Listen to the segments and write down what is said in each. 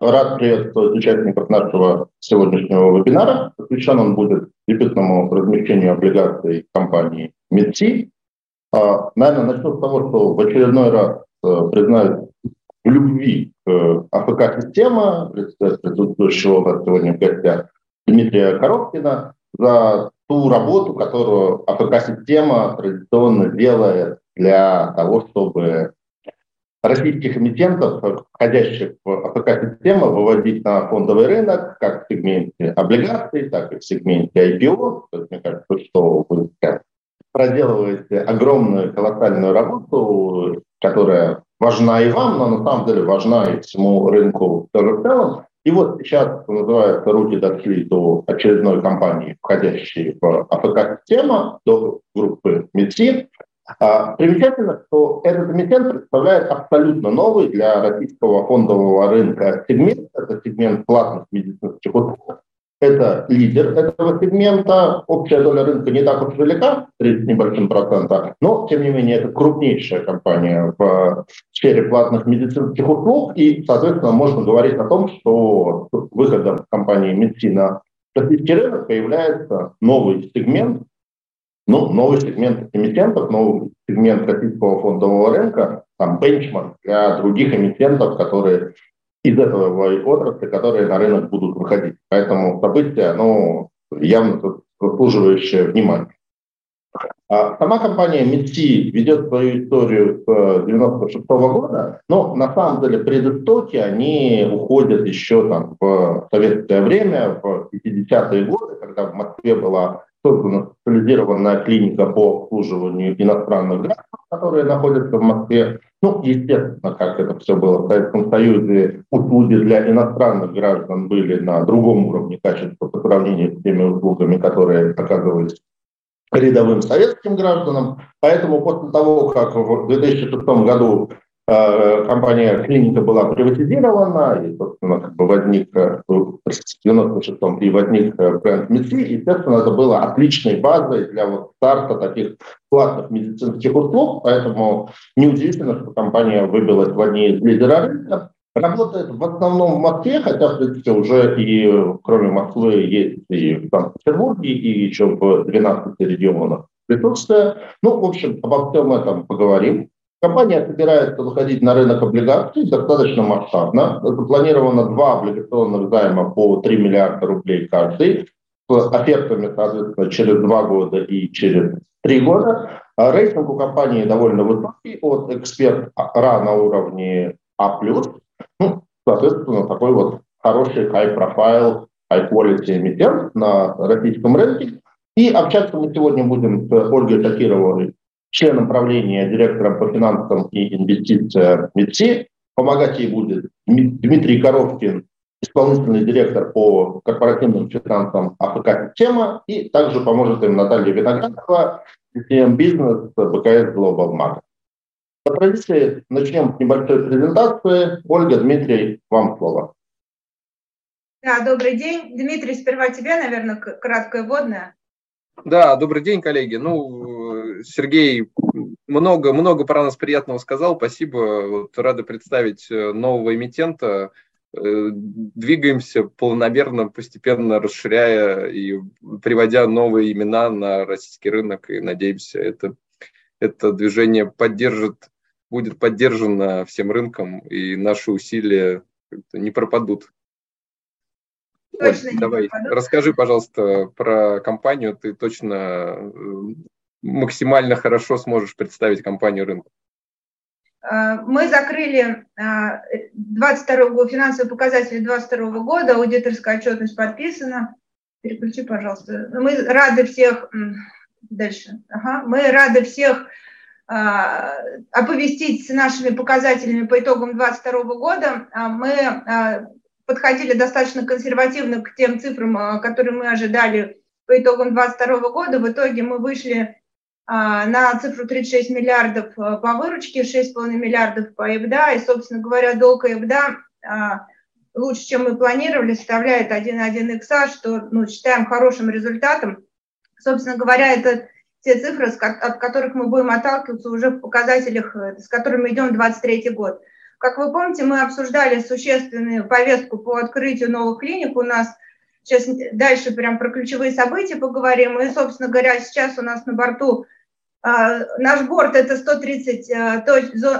Рад приветствовать участников нашего сегодняшнего вебинара. Посвящен он будет дебютному размещению облигаций компании МИДСИ. А, наверное, начну с того, что в очередной раз э, признают в любви к АФК-система, присутствующего у нас сегодня в гостях Дмитрия Коробкина, за ту работу, которую АФК-система традиционно делает для того, чтобы российских эмитентов, входящих в АПК-систему, выводить на фондовый рынок, как в сегменте облигаций, так и в сегменте IPO. То есть, мне кажется, что вы проделываете огромную колоссальную работу, которая важна и вам, но на самом деле важна и всему рынку тоже в целом. И вот сейчас, что называется, руки дошли до очередной компании, входящей в АПК-система, до группы МИДСИ, примечательно, что этот эмитент представляет абсолютно новый для российского фондового рынка сегмент. Это сегмент платных медицинских услуг. Это лидер этого сегмента. Общая доля рынка не так уж велика, 30 небольшим процента, но, тем не менее, это крупнейшая компания в сфере платных медицинских услуг. И, соответственно, можно говорить о том, что выходом компании Медицина российский рынок появляется новый сегмент, ну, новый сегмент эмитентов, новый сегмент российского фондового рынка, там бенчмарк для других эмитентов, которые из этого отрасли, которые на рынок будут выходить. Поэтому событие, ну, явно заслуживающее внимания. А сама компания МИДСИ ведет свою историю с 96 -го года, но на самом деле предыстоки, они уходят еще там в советское время, в 50-е годы, когда в Москве была создана специализированная клиника по обслуживанию иностранных граждан, которые находятся в Москве. Ну, естественно, как это все было в Советском Союзе, услуги для иностранных граждан были на другом уровне качества по сравнению с теми услугами, которые оказывались рядовым советским гражданам. Поэтому после того, как в 2006 году компания «Клиника» была приватизирована, и, собственно, как бы возник э, в 96-м и возник э, бренд МИДСИ, естественно, это было отличной базой для вот старта таких платных медицинских услуг, поэтому неудивительно, что компания выбилась в одни из лидеров рынка. Работает в основном в Москве, хотя, в принципе, уже и кроме Москвы есть и в Санкт-Петербурге, и еще в 12 регионах присутствие. Ну, в общем, обо всем этом поговорим. Компания собирается выходить на рынок облигаций достаточно масштабно. Запланировано два облигационных займа по 3 миллиарда рублей каждый, с офертами, соответственно, через два года и через три года. А рейтинг у компании довольно высокий, от эксперт РА на уровне А+. Ну, соответственно, такой вот хороший high-profile, high-quality эмитент на российском рынке. И общаться мы сегодня будем с Ольгой Такировой, членом правления, директором по финансам и инвестициям МИДСИ. Помогать ей будет Дмитрий Коровкин, исполнительный директор по корпоративным финансам АФК-система, и также поможет им Наталья Виноградова, систем бизнес БКС Global Market. По традиции начнем с небольшой презентации. Ольга, Дмитрий, вам слово. Да, добрый день. Дмитрий, сперва тебе, наверное, краткое вводное. Да, добрый день, коллеги. Ну, Сергей много-много про нас приятного сказал. Спасибо. Вот, рады представить э, нового эмитента. Э, двигаемся планомерно, постепенно расширяя и приводя новые имена на российский рынок. И надеемся, это, это движение поддержит, будет поддержано всем рынком, и наши усилия не пропадут. Точно Оль, давай, попаду. расскажи, пожалуйста, про компанию. Ты точно э, максимально хорошо сможешь представить компанию рынку. Э, мы закрыли 22 э, финансовые показатели 2022 года, аудиторская отчетность подписана. Переключи, пожалуйста. Мы рады всех... Дальше. Ага. Мы рады всех оповестить с нашими показателями по итогам 2022 года. А мы подходили достаточно консервативно к тем цифрам, которые мы ожидали по итогам 2022 года. В итоге мы вышли на цифру 36 миллиардов а, по выручке, 6,5 миллиардов по EBITDA, и, собственно говоря, долг EBITDA лучше, чем мы планировали, составляет 1,1 икса, что ну, считаем хорошим результатом. Собственно говоря, это те цифры, от которых мы будем отталкиваться уже в показателях, э, с которыми идем 2023 год. Как вы помните, мы обсуждали существенную повестку по открытию новых клиник. У нас сейчас дальше прям про ключевые события поговорим. И, собственно говоря, сейчас у нас на борту наш борт – это 130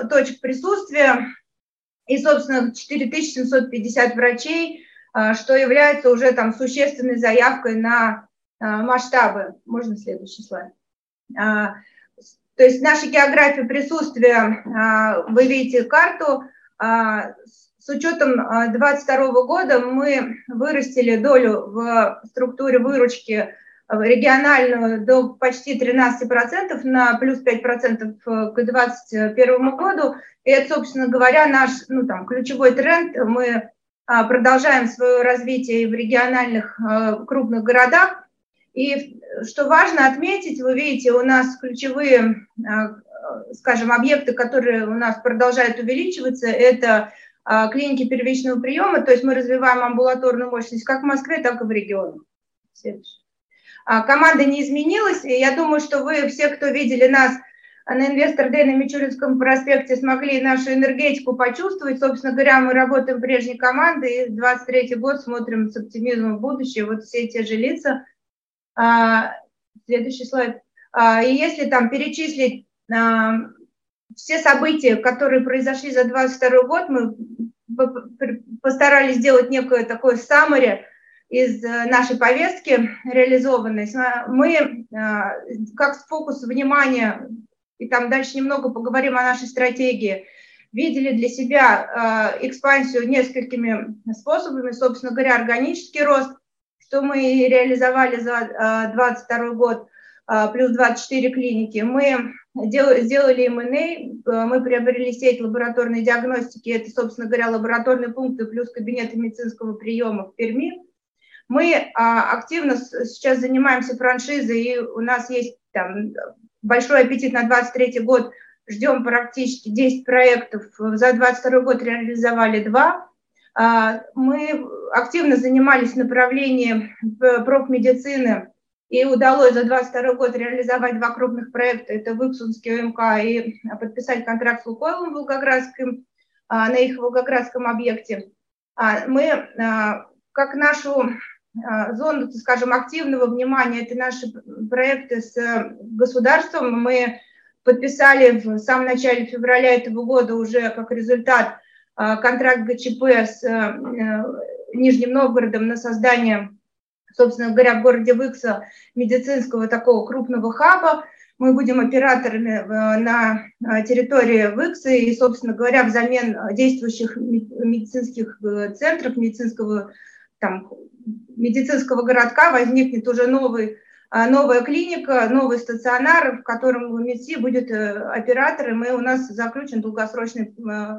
точек присутствия и, собственно, 4750 врачей, что является уже там существенной заявкой на масштабы. Можно следующий слайд? То есть наша география присутствия, а, вы видите карту, а, с учетом 2022 года мы вырастили долю в структуре выручки региональную до почти 13% на плюс 5% к 2021 году. И это, собственно говоря, наш ну, там, ключевой тренд. Мы а, продолжаем свое развитие в региональных крупных городах. И что важно отметить, вы видите, у нас ключевые, а, скажем, объекты, которые у нас продолжают увеличиваться, это а, клиники первичного приема, то есть мы развиваем амбулаторную мощность как в Москве, так и в регионах. А, команда не изменилась, и я думаю, что вы все, кто видели нас на инвестор Дэй на Мичуринском проспекте, смогли нашу энергетику почувствовать. Собственно говоря, мы работаем прежней командой, и 23 год смотрим с оптимизмом в будущее. Вот все те же лица – а, следующий слайд. А, и если там перечислить а, все события, которые произошли за 2022 год, мы постарались сделать некое такое summary из э, нашей повестки реализованной. Мы как фокус внимания, и там дальше немного поговорим о нашей стратегии, видели для себя экспансию несколькими способами, собственно говоря, органический рост – что мы реализовали за 2022 год, плюс 24 клиники. Мы сделали M&A, мы приобрели сеть лабораторной диагностики, это, собственно говоря, лабораторные пункты плюс кабинеты медицинского приема в Перми. Мы а, активно сейчас занимаемся франшизой, и у нас есть там большой аппетит на 2023 год. Ждем практически 10 проектов. За 2022 год реализовали два. А, мы активно занимались направлением профмедицины, и удалось за 2022 год реализовать два крупных проекта. Это Выпсунский ОМК и подписать контракт с Лукойлом Волгоградским, а, на их Волгоградском объекте. Мы, как нашу зону, скажем, активного внимания, это наши проекты с государством, мы подписали в самом начале февраля этого года уже как результат а, контракт ГЧП с э, э, Нижним Новгородом на создание, собственно говоря, в городе Выкса медицинского такого крупного хаба. Мы будем операторами э, на территории Выкса и, собственно говоря, взамен действующих медицинских центров, медицинского, там, медицинского городка возникнет уже новый новая клиника, новый стационар, в котором в МИДСИ будет оператором, и у нас заключен долгосрочный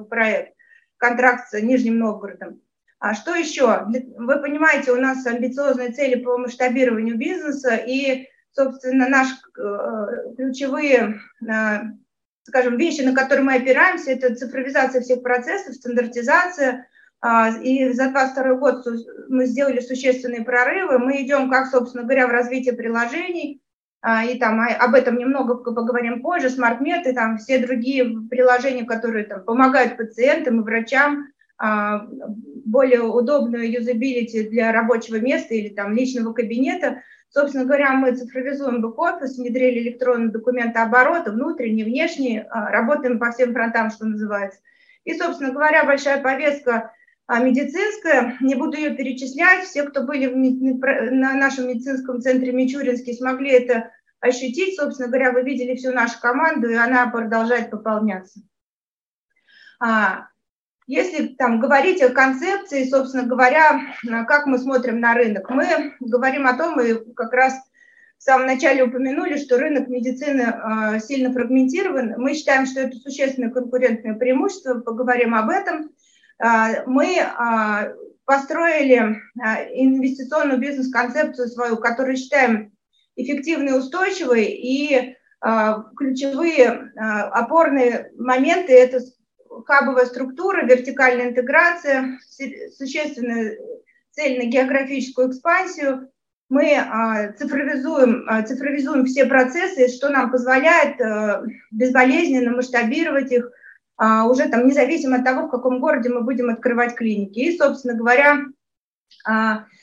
проект контракт с Нижним Новгородом. А что еще? Вы понимаете, у нас амбициозные цели по масштабированию бизнеса, и, собственно, наши э, ключевые, э, скажем, вещи, на которые мы опираемся, это цифровизация всех процессов, стандартизация. А, и за 2022 год мы сделали существенные прорывы. Мы идем, как, собственно говоря, в развитие приложений, а, и там об этом немного поговорим позже, SmartMed и там все другие приложения, которые там помогают пациентам и врачам а, более удобную юзабилити для рабочего места или там личного кабинета. Собственно говоря, мы цифровизуем бэк-офис, внедрили электронные документообороты, внутренний, внешний, а, работаем по всем фронтам, что называется. И, собственно говоря, большая повестка медицинская, не буду ее перечислять, все, кто были в, на нашем медицинском центре Мичуринский, смогли это ощутить. Собственно говоря, вы видели всю нашу команду, и она продолжает пополняться. А, если там говорить о концепции, собственно говоря, как мы смотрим на рынок, мы говорим о том, и как раз в самом начале упомянули, что рынок медицины э, сильно фрагментирован. Мы считаем, что это существенное конкурентное преимущество, поговорим об этом. Э, мы э, построили инвестиционную бизнес-концепцию свою, которую считаем эффективный, устойчивый, и ключевые опорные моменты – это хабовая структура, вертикальная интеграция, существенная цель на географическую экспансию. Мы цифровизуем, цифровизуем все процессы, что нам позволяет безболезненно масштабировать их уже там независимо от того, в каком городе мы будем открывать клиники. И, собственно говоря,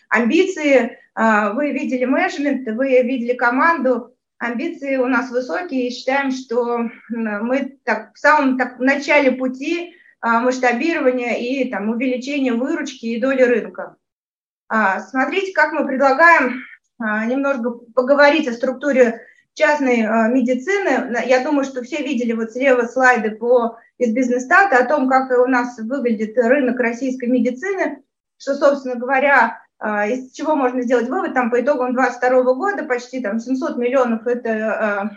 амбиции, вы видели менеджмент, вы видели команду, амбиции у нас высокие, и считаем, что мы так, в самом так, начале пути масштабирования и там, увеличения выручки и доли рынка. Смотрите, как мы предлагаем немножко поговорить о структуре частной медицины. Я думаю, что все видели вот слева слайды по, из бизнес-стата о том, как у нас выглядит рынок российской медицины, что, собственно говоря, а, из чего можно сделать вывод, там по итогам 2022 года почти там 700 миллионов это, а,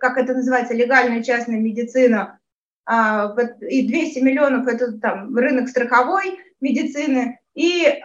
как это называется, легальная частная медицина, а, и 200 миллионов это там рынок страховой медицины, и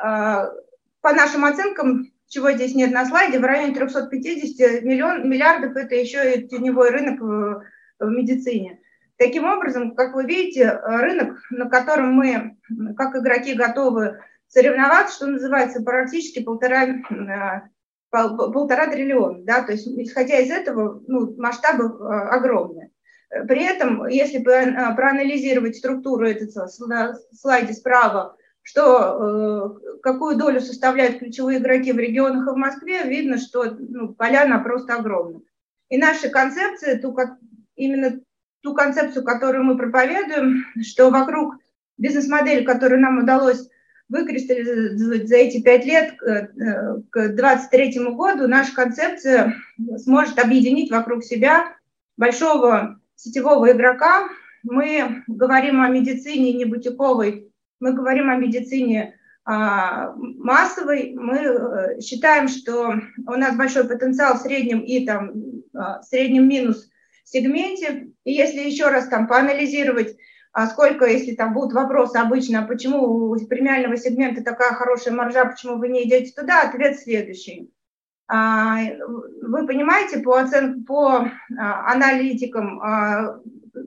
по нашим оценкам, чего здесь нет на слайде, в районе 350 миллион, миллиардов это еще и теневой рынок в, в медицине. Таким образом, как вы видите, рынок, на котором мы, как игроки, готовы соревноваться, что называется, практически полтора, э, полтора триллиона. Да? То есть, исходя из этого, ну, масштабы э, огромные. При этом, если э, проанализировать структуру этого слайда справа, что какую долю составляют ключевые игроки в регионах и в Москве, видно, что ну, поляна просто огромна. И наша концепция, ту, как, именно ту концепцию, которую мы проповедуем, что вокруг бизнес-модели, которую нам удалось выкристаллизовать за эти пять лет э, к 2023 году, наша концепция сможет объединить вокруг себя большого сетевого игрока. Мы говорим о медицине не бутиковой, мы говорим о медицине а, массовой. Мы э, считаем, что у нас большой потенциал в среднем и там а, в среднем минус сегменте. И если еще раз там поанализировать а сколько, если там будут вопросы обычно, почему у премиального сегмента такая хорошая маржа, почему вы не идете туда, ответ следующий. Вы понимаете, по, оценке, по аналитикам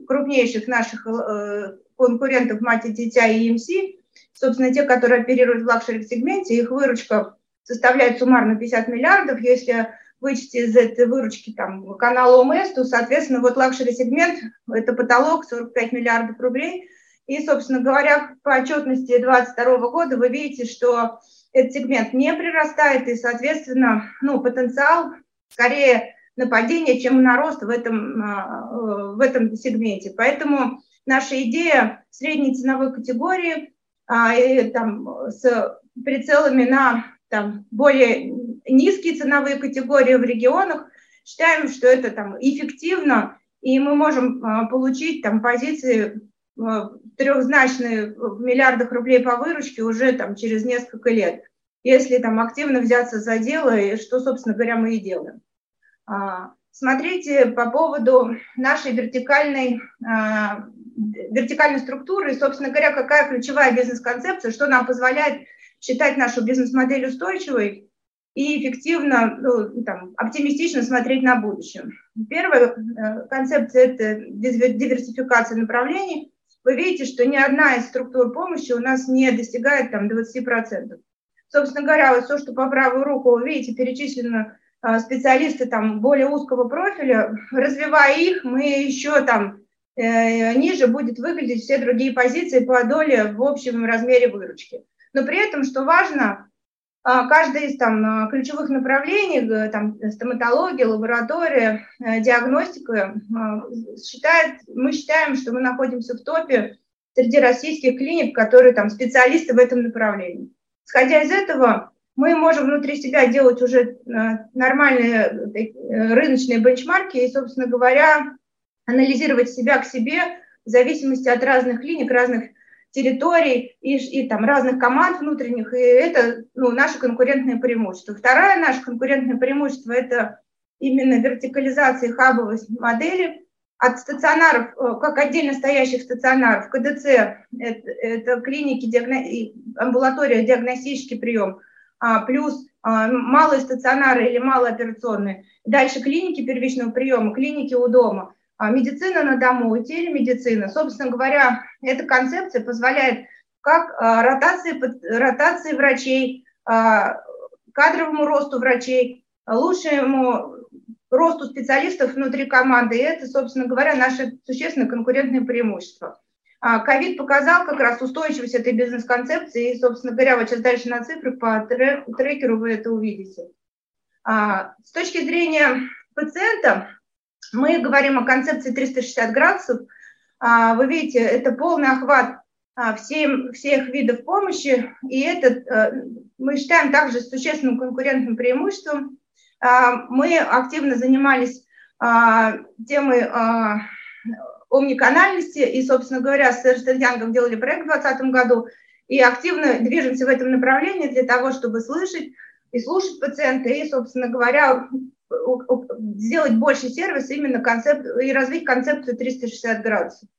крупнейших наших э, конкурентов мать и дитя и EMC, собственно, те, которые оперируют в luxury -сегменте, их выручка составляет суммарно 50 миллиардов. Если вычесть из этой выручки там, канала ОМС, то, соответственно, вот luxury -сегмент – это потолок 45 миллиардов рублей. И, собственно говоря, по отчетности 2022 года вы видите, что этот сегмент не прирастает, и, соответственно, ну, потенциал скорее на падение, чем на рост в этом, а, в этом сегменте. Поэтому наша идея средней ценовой категории а, и, там, с прицелами на там, более низкие ценовые категории в регионах, считаем, что это там эффективно, и мы можем а, получить там позиции а, трехзначные в миллиардах рублей по выручке уже там через несколько лет, если там активно взяться за дело, и что, собственно говоря, мы и делаем. А, смотрите по поводу нашей вертикальной, вертикальной структуры, и, собственно говоря, какая ключевая бизнес-концепция, что нам позволяет считать нашу бизнес-модель устойчивой и эффективно, ну, там, оптимистично смотреть на будущее. Первая э, концепция – это диверсификация направлений. Вы видите, что ни одна из структур помощи у нас не достигает там, 20%. Собственно говоря, вот все, что по правую руку вы видите, перечислено э, специалисты там, более узкого профиля. Развивая их, мы еще там ниже будет выглядеть все другие позиции по доле в общем размере выручки. Но при этом, что важно, а, каждое из там, ключевых направлений, там, стоматология, лаборатория, э, диагностика, а, считает, мы считаем, что мы находимся в топе среди российских клиник, которые там специалисты в этом направлении. Исходя из этого, мы можем внутри себя делать уже э, нормальные э, рыночные бенчмарки и, собственно говоря, анализировать себя к себе в зависимости от разных клиник, разных территорий и, и там разных команд внутренних, и это ну, наше конкурентное преимущество. Второе наше конкурентное преимущество – это именно вертикализация хабовой модели от стационаров, э, как отдельно стоящих стационаров, КДЦ это, – это клиники, диагно... амбулатория, диагностический прием, а, плюс а, малые стационары или малооперационные. Дальше клиники первичного приема, клиники у дома – медицина на дому телемедицина. Собственно говоря, эта концепция позволяет как а, ротации, ротации врачей, а, кадровому росту врачей, лучшему росту специалистов внутри команды. И это, собственно говоря, наше существенное конкурентное преимущество. А, ковид показал как раз устойчивость этой бизнес-концепции, и, собственно говоря, вот сейчас дальше на цифрах по трекеру вы это увидите. А, с точки зрения пациента, мы говорим о концепции 360 градусов. А, вы видите, это полный охват всем, всех видов помощи, и это мы считаем также существенным конкурентным преимуществом. Мы активно занимались темой омниканальности, и, собственно говоря, с Эрстен Янгом делали проект в 2020 году, и активно движемся в этом направлении для того, чтобы слышать и слушать пациента, и, собственно говоря, сделать больше сервис именно концепт, и развить концепцию 360 градусов.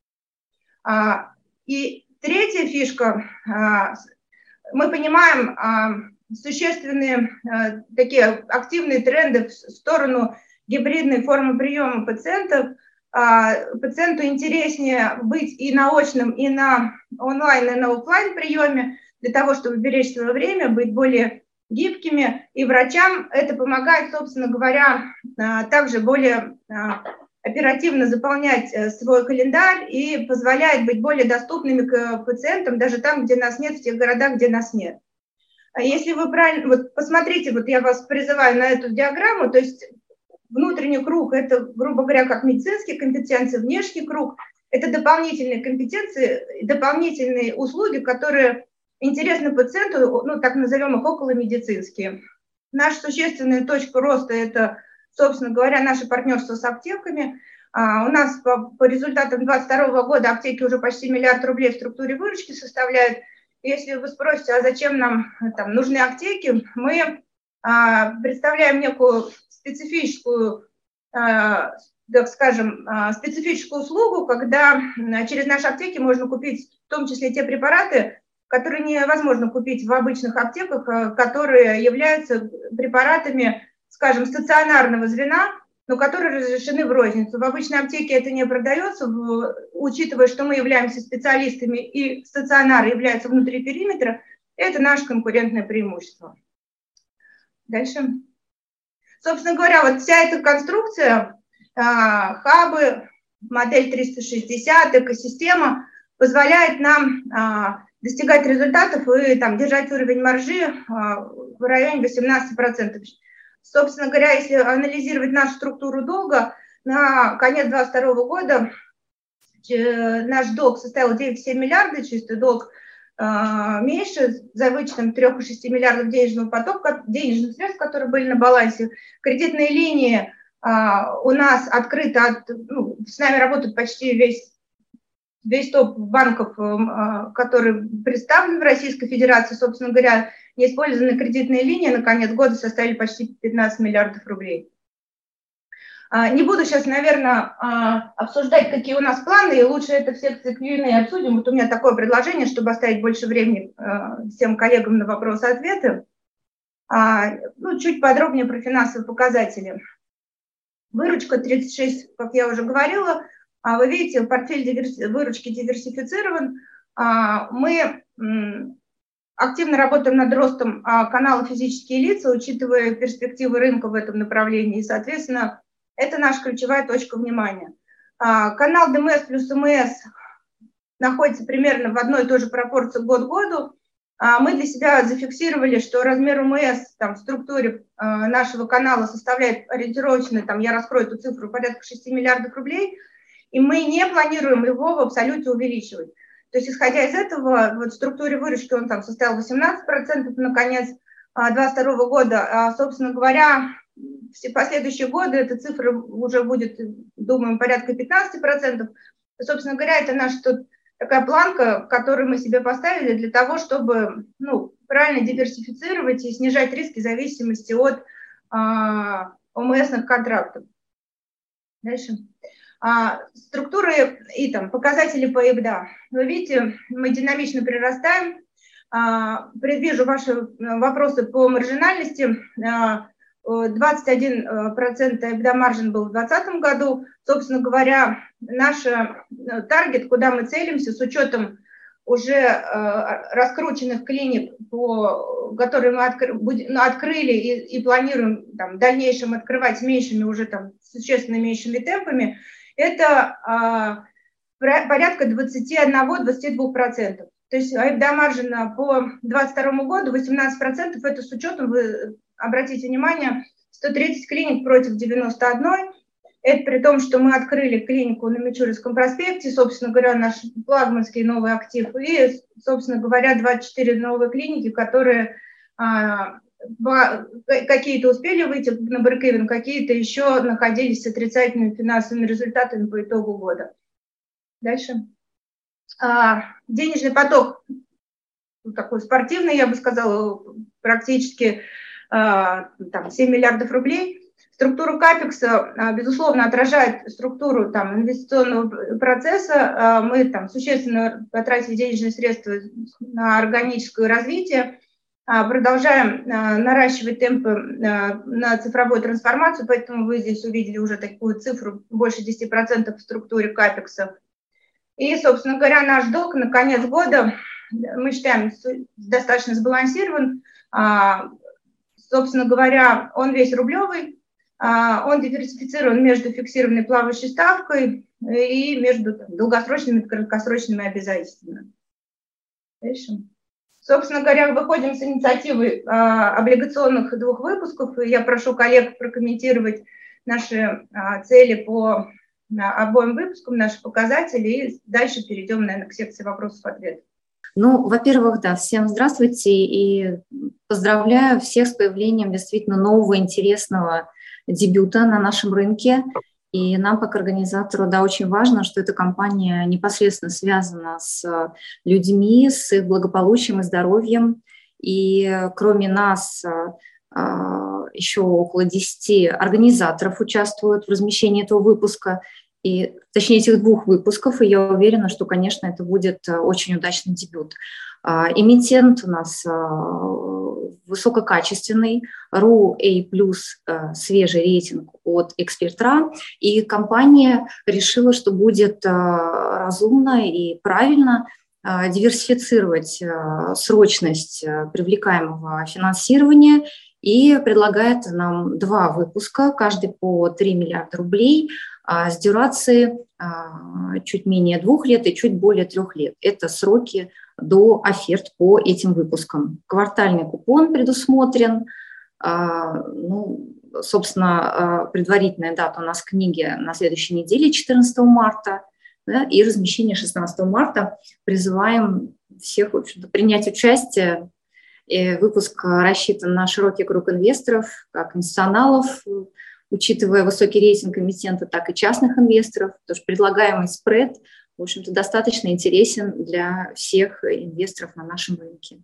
А, и третья фишка, а, мы понимаем а, существенные такие активные тренды в сторону гибридной формы приема пациентов – а, пациенту интереснее быть и на очном, и на онлайн, и на офлайн приеме, для того, чтобы беречь свое время, быть более гибкими. И врачам это помогает, собственно говоря, а, также более а, оперативно заполнять э, свой календарь и позволяет быть более доступными к пациентам, даже там, где нас нет, в тех городах, где нас нет. Если вы правильно, вот посмотрите, вот я вас призываю на эту диаграмму, то есть Внутренний круг – это, грубо говоря, как медицинские компетенции, внешний круг – это дополнительные компетенции, дополнительные услуги, которые интересны пациенту, ну, так назовем их околомедицинские. Наша существенная точка роста – это, собственно говоря, наше партнерство с аптеками. А у нас по, по результатам 2022 года аптеки уже почти миллиард рублей в структуре выручки составляют. Если вы спросите, а зачем нам там, нужны аптеки, мы а, представляем некую специфическую, а, так скажем, а, специфическую услугу, когда через наши аптеки можно купить в том числе те препараты, которые невозможно купить в обычных аптеках, а, которые являются препаратами, скажем, стационарного звена, но которые разрешены в розницу. В обычной аптеке это не продается, учитывая, что мы являемся специалистами и стационары являются внутри периметра, это наше конкурентное преимущество. Дальше. Собственно говоря, вот вся эта конструкция, а, хабы, модель 360, экосистема позволяет нам а, достигать результатов и там, держать уровень маржи а, в районе 18%. Собственно говоря, если анализировать нашу структуру долга, на конец 2022 года наш долг составил 9,7 миллиарда, чистый долг – а, меньше за вычетом 3,6 миллиардов денежного потока, денежных средств, которые были на балансе. Кредитные линии а, у нас открыты, от, ну, с нами работают почти весь весь топ банков, а, которые представлены в Российской Федерации, собственно говоря, неиспользованные кредитные линии на конец года составили почти 15 миллиардов рублей. А, не буду сейчас, наверное, а, обсуждать, какие у нас планы, и лучше это в секции Q&A обсудим. Вот у меня такое предложение, чтобы оставить больше времени всем коллегам на вопросы-ответы. Ну, чуть подробнее про финансовые показатели. Выручка 36, как я уже говорила. Вы видите, портфель диверси... выручки диверсифицирован. Мы активно работаем над ростом канала физические лица, учитывая перспективы рынка в этом направлении. И, соответственно, это наша ключевая точка внимания. А, канал ДМС плюс МС находится примерно в одной и той же пропорции год к году. А, мы для себя зафиксировали, что размер МС там, в структуре а, нашего канала составляет ориентировочно, там, я раскрою эту цифру, порядка 6 миллиардов рублей, и мы не планируем его в абсолюте увеличивать. То есть, исходя из этого, вот в структуре выручки он там составил 18% на конец 2022 года. А, собственно говоря, все последующие годы эта цифра уже будет, думаем, порядка 15%. Собственно говоря, это наша тут такая планка, которую мы себе поставили для того, чтобы ну, правильно диверсифицировать и снижать риски зависимости от а, ОМСных контрактов. Дальше. А, структуры и там показатели по EBITDA. Вы видите, мы динамично прирастаем. А, предвижу ваши вопросы по маржинальности. А, 21% EBITDA маржин был в 2020 году. Собственно говоря, наш э, таргет, куда мы целимся с учетом уже э, раскрученных клиник, по, которые мы ну, открыли и, и планируем там, в дальнейшем открывать с меньшими уже там, существенно меньшими темпами, это э, порядка 21-22%. То есть EBITDA по 2022 году 18% это с учетом, вы обратите внимание, 130 клиник против 91, это при том, что мы открыли клинику на Мичуринском проспекте, собственно говоря, наш флагманский новый актив, и, собственно говоря, 24 новые клиники, которые а, какие-то успели выйти на брейк какие-то еще находились с отрицательными финансовыми результатами по итогу года. Дальше. А, денежный поток такой спортивный, я бы сказала, практически а, там, 7 миллиардов рублей – Структура капекса, а, безусловно, отражает структуру там, инвестиционного процесса. А, мы там существенно потратили денежные средства на органическое развитие, продолжаем наращивать темпы на цифровую трансформацию, поэтому вы здесь увидели уже такую цифру больше 10% в структуре капекса. И, собственно говоря, наш долг на конец года, мы считаем, достаточно сбалансирован. Собственно говоря, он весь рублевый, а, он диверсифицирован между фиксированной плавающей ставкой и между долгосрочными и краткосрочными обязательствами. Дальше. Собственно говоря, выходим с инициативы а, облигационных двух выпусков. И я прошу коллег прокомментировать наши а, цели по а, обоим выпускам, наши показатели, и дальше перейдем, наверное, к секции вопросов-ответов. Ну, во-первых, да, всем здравствуйте и поздравляю всех с появлением действительно нового, интересного дебюта на нашем рынке. И нам, как организатору, да, очень важно, что эта компания непосредственно связана с людьми, с их благополучием и здоровьем. И кроме нас а, еще около 10 организаторов участвуют в размещении этого выпуска, и, точнее, этих двух выпусков, и я уверена, что, конечно, это будет очень удачный дебют. А, эмитент у нас а, высококачественный, RU A+, а, свежий рейтинг от Экспертра, и компания решила, что будет разумно и правильно диверсифицировать срочность привлекаемого финансирования и предлагает нам два выпуска, каждый по 3 миллиарда рублей, с дюрацией чуть менее двух лет и чуть более трех лет. Это сроки до оферт по этим выпускам. Квартальный купон предусмотрен. А, ну, собственно, а, предварительная дата у нас книги на следующей неделе, 14 марта, да, и размещение 16 марта. Призываем всех в принять участие. И выпуск рассчитан на широкий круг инвесторов, как институционалов, учитывая высокий рейтинг эмитента, так и частных инвесторов, потому что предлагаемый спред – в общем-то, достаточно интересен для всех инвесторов на нашем рынке.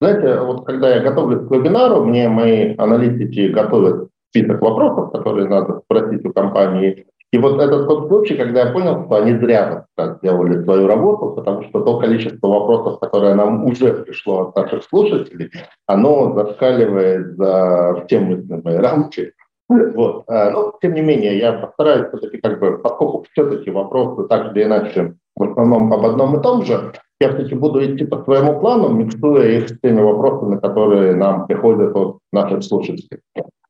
Знаете, вот когда я готовлюсь к вебинару, мне мои аналитики готовят список вопросов, которые надо спросить у компании. И вот этот тот случай, когда я понял, что они зря так сделали свою работу, потому что то количество вопросов, которое нам уже пришло от наших слушателей, оно зашкаливает за все мыслимые рамки. Вот. А, но, тем не менее, я постараюсь все-таки, как бы, поскольку все-таки вопросы так или иначе в основном об одном и том же, я все-таки буду идти по своему плану, миксуя их с теми вопросами, которые нам приходят от наших слушателей.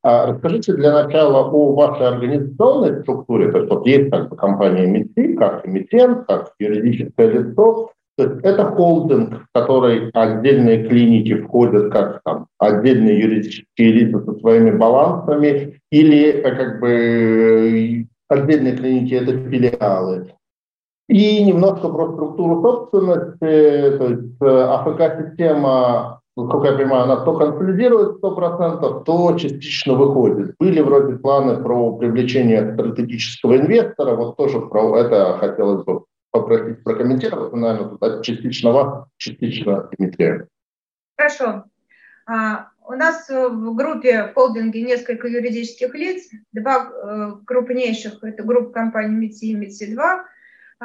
А расскажите для начала о вашей организационной структуре. То есть вот есть как бы компания МИТИ, как эмитент, как юридическое лицо, то есть это холдинг, в который отдельные клиники входят как там, отдельные юридические лица со своими балансами, или как бы отдельные клиники – это филиалы. И немножко про структуру собственности, то есть э, АФК-система, насколько я понимаю, она то консолидирует 100%, то частично выходит. Были вроде планы про привлечение стратегического инвестора, вот тоже про это хотелось бы попросить прокомментировать, наверное, туда частично вас, частично Дмитрия. Хорошо. А, у нас в группе в несколько юридических лиц, два э, крупнейших, это группа компаний МИТСИ и МИТСИ-2.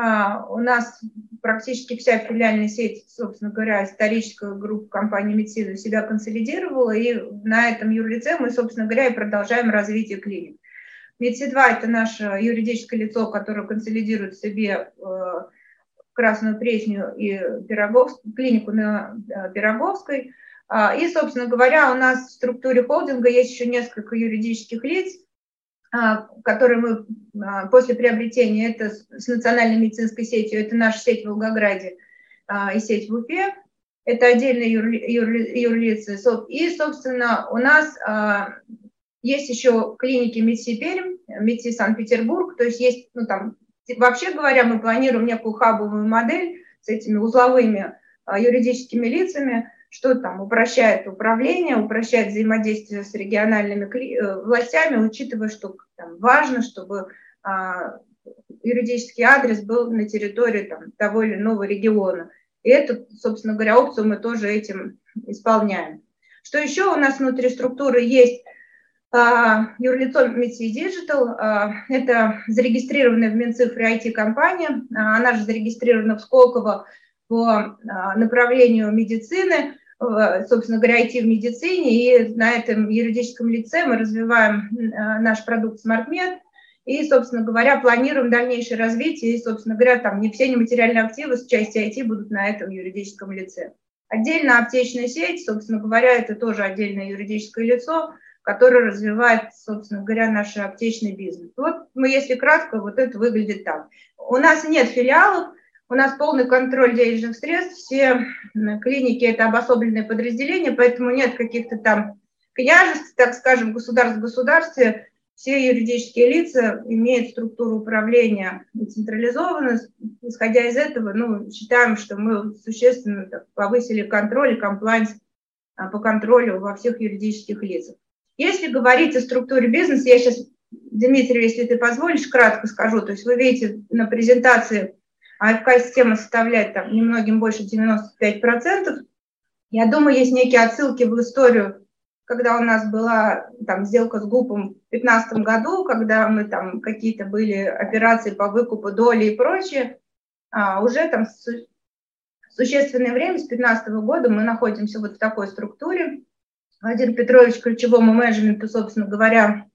А, у нас практически вся филиальная сеть, собственно говоря, историческая группа компаний МИТСИ себя консолидировала, и на этом юрлице мы, собственно говоря, и продолжаем развитие клиник. МИДСИ-2 – это наше юридическое лицо, которое консолидирует в себе э, Красную Пресню и Пирогов, клинику на Пироговской. А, и, собственно говоря, у нас в структуре холдинга есть еще несколько юридических лиц, а, которые мы а, после приобретения, это с национальной медицинской сетью, это наша сеть в Волгограде и сеть в Уфе, это отдельные юрлицы. И, собственно, у нас есть еще клиники МИДСИ Пермь, Санкт-Петербург, то есть есть, ну там, вообще говоря, мы планируем некую хабовую модель с этими узловыми юридическими лицами, что там упрощает управление, упрощает взаимодействие с региональными э, властями, учитывая, что там, важно, чтобы а, юридический адрес был на территории там, того или иного региона. И эту, собственно говоря, опцию мы тоже этим исполняем. Что еще у нас внутри структуры есть а, юрлицо Митси Digital. А, это зарегистрированная в Минцифре IT-компания. А, она же зарегистрирована в Сколково по направлению медицины, собственно говоря, IT в медицине, и на этом юридическом лице мы развиваем наш продукт SmartMed, и, собственно говоря, планируем дальнейшее развитие, и, собственно говоря, там не все нематериальные активы с части IT будут на этом юридическом лице. Отдельно аптечная сеть, собственно говоря, это тоже отдельное юридическое лицо, которое развивает, собственно говоря, наш аптечный бизнес. Вот мы, если кратко, вот это выглядит так. У нас нет филиалов, у нас полный контроль денежных средств, все клиники – это обособленные подразделения, поэтому нет каких-то там княжеств, так скажем, государств в государстве. Все юридические лица имеют структуру управления централизованно. Исходя из этого, ну, считаем, что мы существенно так, повысили контроль и комплайнс а, по контролю во всех юридических лицах. Если говорить о структуре бизнеса, я сейчас, Дмитрий, если ты позволишь, кратко скажу. То есть вы видите на презентации АФК-система составляет там немногим больше 95%. Я думаю, есть некие отсылки в историю, когда у нас была там сделка с ГУПом в 2015 году, когда мы там какие-то были операции по выкупу доли и прочее. А уже там су- существенное время, с 2015 года мы находимся вот в такой структуре. Владимир Петрович ключевому менеджменту, собственно говоря,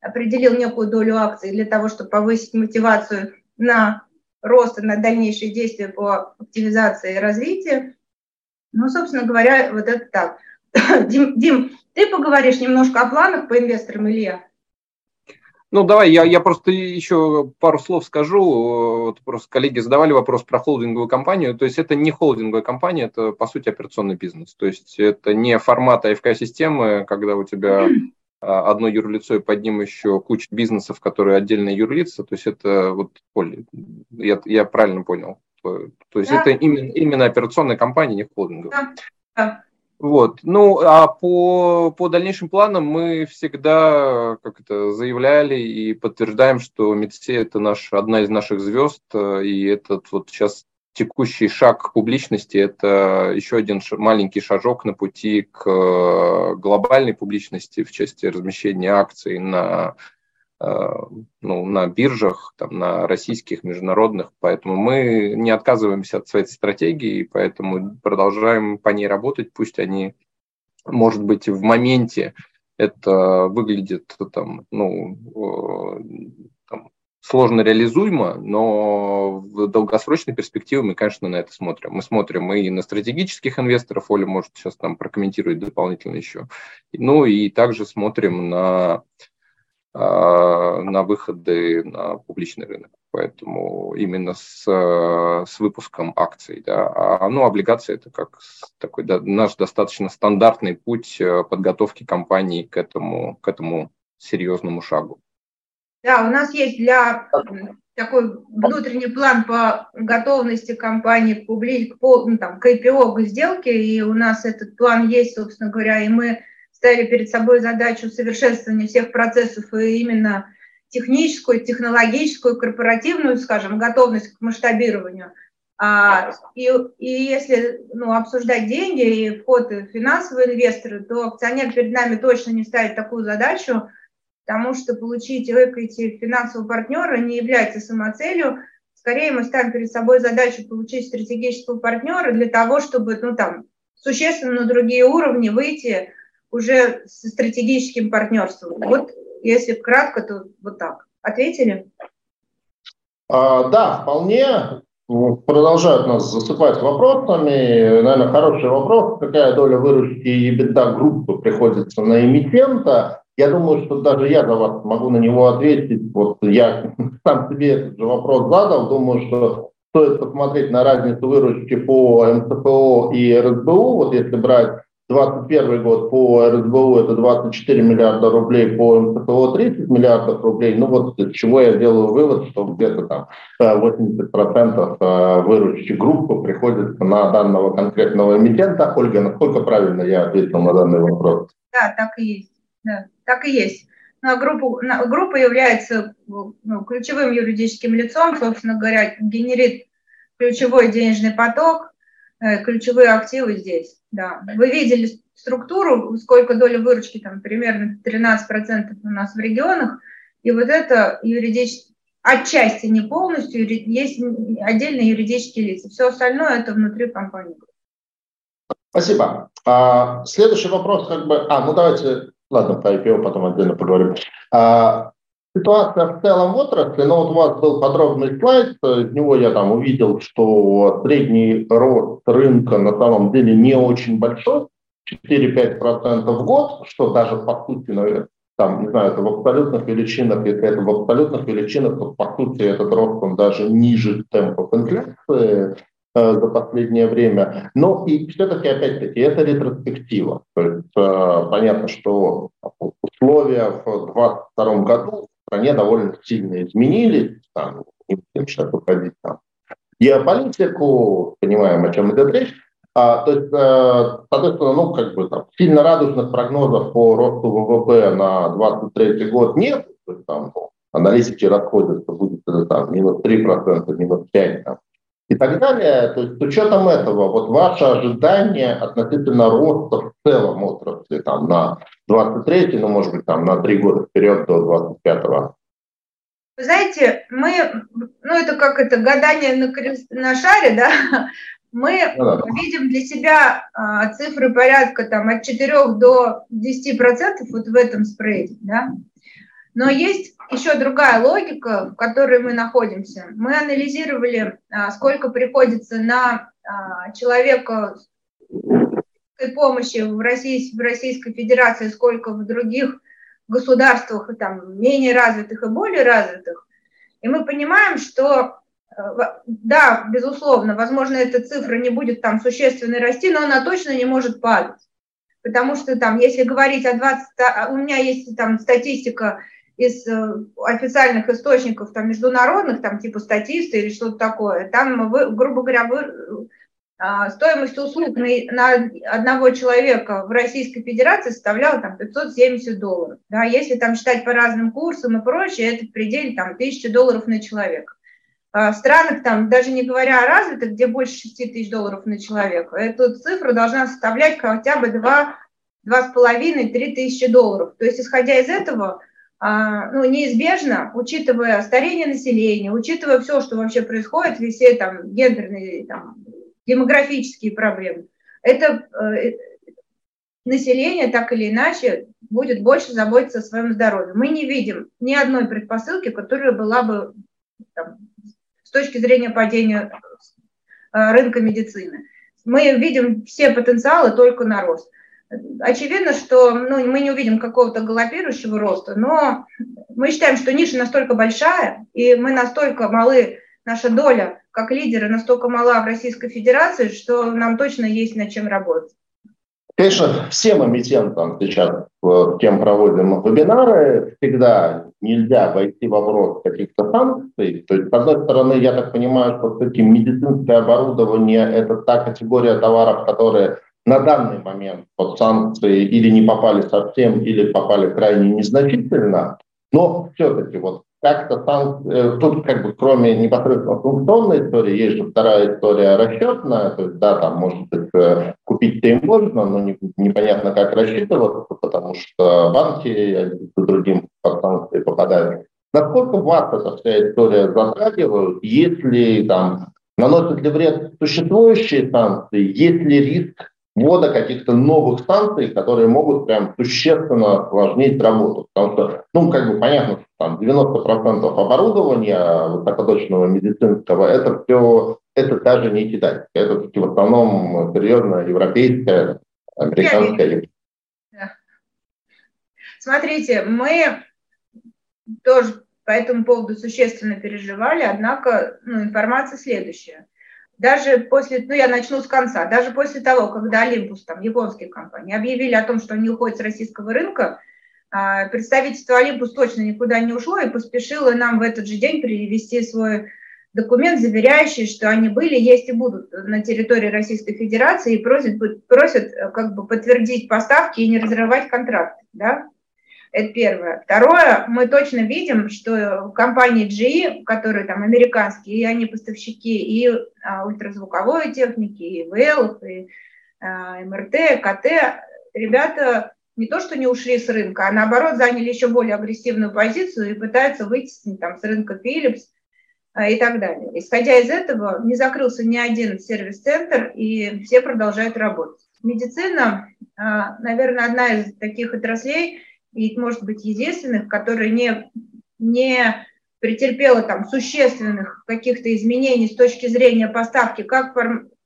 определил некую долю акций для того, чтобы повысить мотивацию на роста на дальнейшие действия по активизации и развитию. Ну, собственно говоря, вот это так. Дим, Дим, ты поговоришь немножко о планах по инвесторам или я? Ну, давай, я, я просто еще пару слов скажу. Вот просто коллеги задавали вопрос про холдинговую компанию. То есть это не холдинговая компания, это, по сути, операционный бизнес. То есть это не формат АФК-системы, когда у тебя одно юрлицо и под ним еще куча бизнесов, которые отдельные юрлица. То есть это вот, Оль, я, я правильно понял. То, то есть да. это именно, именно операционная компания, не холдинговая. Да. Вот. Ну, а по, по дальнейшим планам мы всегда как это заявляли и подтверждаем, что МИДСЕ – это наш, одна из наших звезд, и этот вот сейчас текущий шаг к публичности – это еще один маленький шажок на пути к э, глобальной публичности в части размещения акций на, э, ну, на биржах, там, на российских, международных. Поэтому мы не отказываемся от своей стратегии, поэтому продолжаем по ней работать. Пусть они, может быть, в моменте это выглядит там, ну, э, сложно реализуемо, но в долгосрочной перспективе мы, конечно, на это смотрим. Мы смотрим и на стратегических инвесторов, Оля может сейчас там прокомментировать дополнительно еще, ну и также смотрим на, а, на выходы на публичный рынок. Поэтому именно с, с выпуском акций. Да. А, ну, облигации – это как такой да, наш достаточно стандартный путь э, подготовки компании к этому, к этому серьезному шагу. Да, у нас есть для такой внутренний план по готовности компании к, публи... к, ну, там, к IPO, к сделке, и у нас этот план есть, собственно говоря, и мы ставили перед собой задачу совершенствования всех процессов и именно техническую, технологическую, корпоративную, скажем, готовность к масштабированию. А, и, и если ну, обсуждать деньги и вход финансовые инвесторы, то акционер перед нами точно не ставит такую задачу, потому что получить equity финансового партнера не является самоцелью. Скорее мы ставим перед собой задачу получить стратегического партнера для того, чтобы ну, там, существенно на другие уровни выйти уже со стратегическим партнерством. Вот если кратко, то вот так. Ответили? А, да, вполне. продолжают нас засыпать вопросами. Наверное, хороший вопрос. Какая доля выручки беда группы приходится на эмитента? Я думаю, что даже я за вас могу на него ответить. Вот я сам себе этот же вопрос задал. Думаю, что стоит посмотреть на разницу выручки по МЦПО и РСБУ. Вот если брать 2021 год по РСБУ это 24 миллиарда рублей, по МЦПО 30 миллиардов рублей. Ну вот из чего я делаю вывод, что где-то там 80% э, э, выручки группы приходится на данного конкретного эмитента. Ольга, насколько правильно я ответил на данный вопрос? Да, так и есть. Да, так и есть. Ну, а группа, группа является ну, ключевым юридическим лицом, собственно говоря, генерит ключевой денежный поток, э, ключевые активы здесь. Да. Вы видели структуру, сколько доля выручки, там примерно 13% у нас в регионах, и вот это юридически, отчасти не полностью, есть отдельные юридические лица. Все остальное это внутри компании. Спасибо. А, следующий вопрос, как бы, а, ну давайте, ладно, по IPO потом отдельно поговорим. А, ситуация в целом в отрасли, но вот у вас был подробный слайд, из него я там увидел, что средний рост рынка на самом деле не очень большой, 4-5% в год, что даже по сути, наверное, там, не знаю, это в абсолютных величинах, если это в абсолютных величинах, то по сути этот рост он даже ниже темпов инфляции э, за последнее время. Но и все-таки, опять-таки, это ретроспектива. То есть э, понятно, что условия в 2022 году стране довольно сильно изменились. Там, не будем сейчас уходить там, геополитику, понимаем, о чем идет речь. А, то есть, э, соответственно, ну, как бы там, сильно радужных прогнозов по росту ВВП на 2023 год нет. То есть, там, ну, аналитики расходятся, будет это там минус 3%, минус 5%. Там, и так далее. То есть с учетом этого, вот ваше ожидание относительно роста в целом отрасли там, на 23 ну, может быть, там, на три года вперед до 25 -го. Вы знаете, мы, ну это как это, гадание на, на шаре, да, мы ну, да. видим для себя а, цифры порядка там от 4 до 10 процентов вот в этом спрейде, да. Но есть еще другая логика, в которой мы находимся. Мы анализировали, а, сколько приходится на а, человека помощи в, России, в Российской Федерации, сколько в других государствах, там, менее развитых и более развитых. И мы понимаем, что э, да, безусловно, возможно, эта цифра не будет там существенно расти, но она точно не может падать. Потому что там, если говорить о 20, а, у меня есть там статистика из э, официальных источников, там, международных, там, типа статисты или что-то такое, там, вы, грубо говоря, вы, а, стоимость услуг на, на одного человека в Российской Федерации составляла там 570 долларов. Да, если там считать по разным курсам и прочее, это в пределе там 1000 долларов на человека. А, в странах, там, даже не говоря о развитых, где больше 6 тысяч долларов на человека, эта цифра должна составлять хотя бы 2, 2,5-3 тысячи долларов. То есть, исходя из этого, ну, неизбежно, учитывая старение населения, учитывая все, что вообще происходит, все там гендерные, там, демографические проблемы, это э, население так или иначе будет больше заботиться о своем здоровье. Мы не видим ни одной предпосылки, которая была бы там, с точки зрения падения э, рынка медицины. Мы видим все потенциалы только на рост. Очевидно, что ну, мы не увидим какого-то галопирующего роста, но мы считаем, что ниша настолько большая, и мы настолько малы, наша доля как лидеры настолько мала в Российской Федерации, что нам точно есть над чем работать. Конечно, всем эмитентам сейчас, кем проводим вебинары, всегда нельзя войти в вопрос каких-то санкций. То есть, с одной стороны, я так понимаю, что все-таки медицинское оборудование – это та категория товаров, которые на данный момент под санкции или не попали совсем, или попали крайне незначительно, но все-таки вот как-то там, э, тут как бы кроме непосредственно функционной истории, есть же вторая история расчетная, то есть да, там может быть э, купить-то им можно, но не, непонятно как рассчитываться, потому что банки с другим под санкции попадают. Насколько вас эта вся история затрагивает, если там наносят ли вред существующие санкции, есть ли риск ввода каких-то новых станций, которые могут прям существенно осложнить работу. Потому что, ну, как бы понятно, что там 90% оборудования высокоточного медицинского, это все, это даже не китайское, это таки в основном серьезно европейское, американское. Смотрите, мы тоже по этому поводу существенно переживали, однако ну, информация следующая. Даже после, ну я начну с конца, даже после того, когда Олимпус, там, японские компании, объявили о том, что они уходят с российского рынка, а, представительство Олимпус точно никуда не ушло и поспешило нам в этот же день привести свой документ, заверяющий, что они были, есть и будут на территории Российской Федерации и просят, просят как бы подтвердить поставки и не разрывать контракт. Да? Это первое. Второе, мы точно видим, что компании GE, которые там американские, и они поставщики и а, ультразвуковой техники, и ВЛ, и а, МРТ, КТ, ребята не то, что не ушли с рынка, а наоборот заняли еще более агрессивную позицию и пытаются вытеснить там с рынка Philips а, и так далее. Исходя из этого, не закрылся ни один сервис-центр, и все продолжают работать. Медицина, а, наверное, одна из таких отраслей, и, может быть, единственных, которая не, не претерпела там существенных каких-то изменений с точки зрения поставки как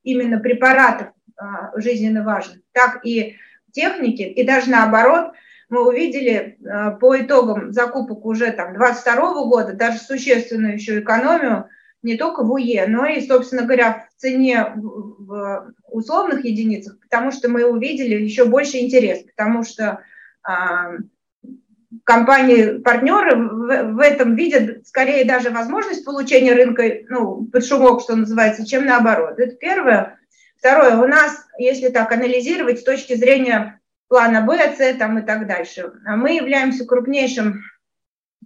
именно препаратов а, жизненно важных, так и техники, и даже наоборот, мы увидели а, по итогам закупок уже там 22 года даже существенную еще экономию не только в УЕ, но и, собственно говоря, в цене в условных единицах, потому что мы увидели еще больше интерес, потому что а, компании-партнеры в, в этом видят скорее даже возможность получения рынка, ну, под шумок, что называется, чем наоборот. Это первое. Второе, у нас, если так анализировать с точки зрения плана Б, С там, и так дальше, мы являемся крупнейшим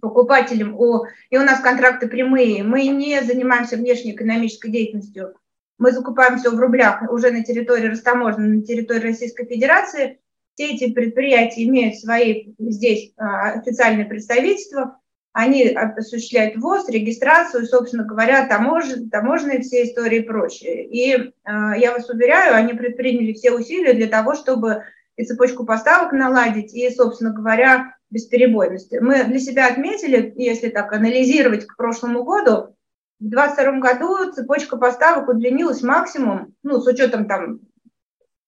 покупателем, у, и у нас контракты прямые, мы не занимаемся внешней экономической деятельностью, мы закупаем все в рублях уже на территории растаможенной, на территории Российской Федерации, все эти предприятия имеют свои здесь а, официальные представительства, они осуществляют ввоз, регистрацию, собственно говоря, тамож, таможенные все истории и прочее. И э, я вас уверяю, они предприняли все усилия для того, чтобы и цепочку поставок наладить, и, собственно говоря, бесперебойность. Мы для себя отметили, если так анализировать к прошлому году, в 2022 году цепочка поставок удлинилась максимум, ну, с учетом там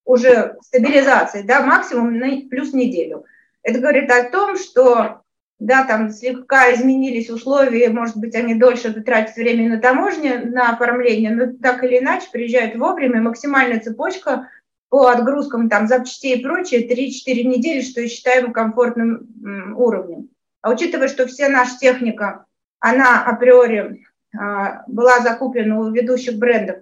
уже стабилизации, да, максимум на плюс неделю. Это говорит о том, что да, там слегка изменились условия, может быть, они дольше тратят время на таможне, на оформление, но так или иначе приезжают вовремя, максимальная цепочка по отгрузкам там запчастей и прочее 3-4 недели, что я комфортным уровнем. А учитывая, что вся наша техника, она априори а, была закуплена у ведущих брендов,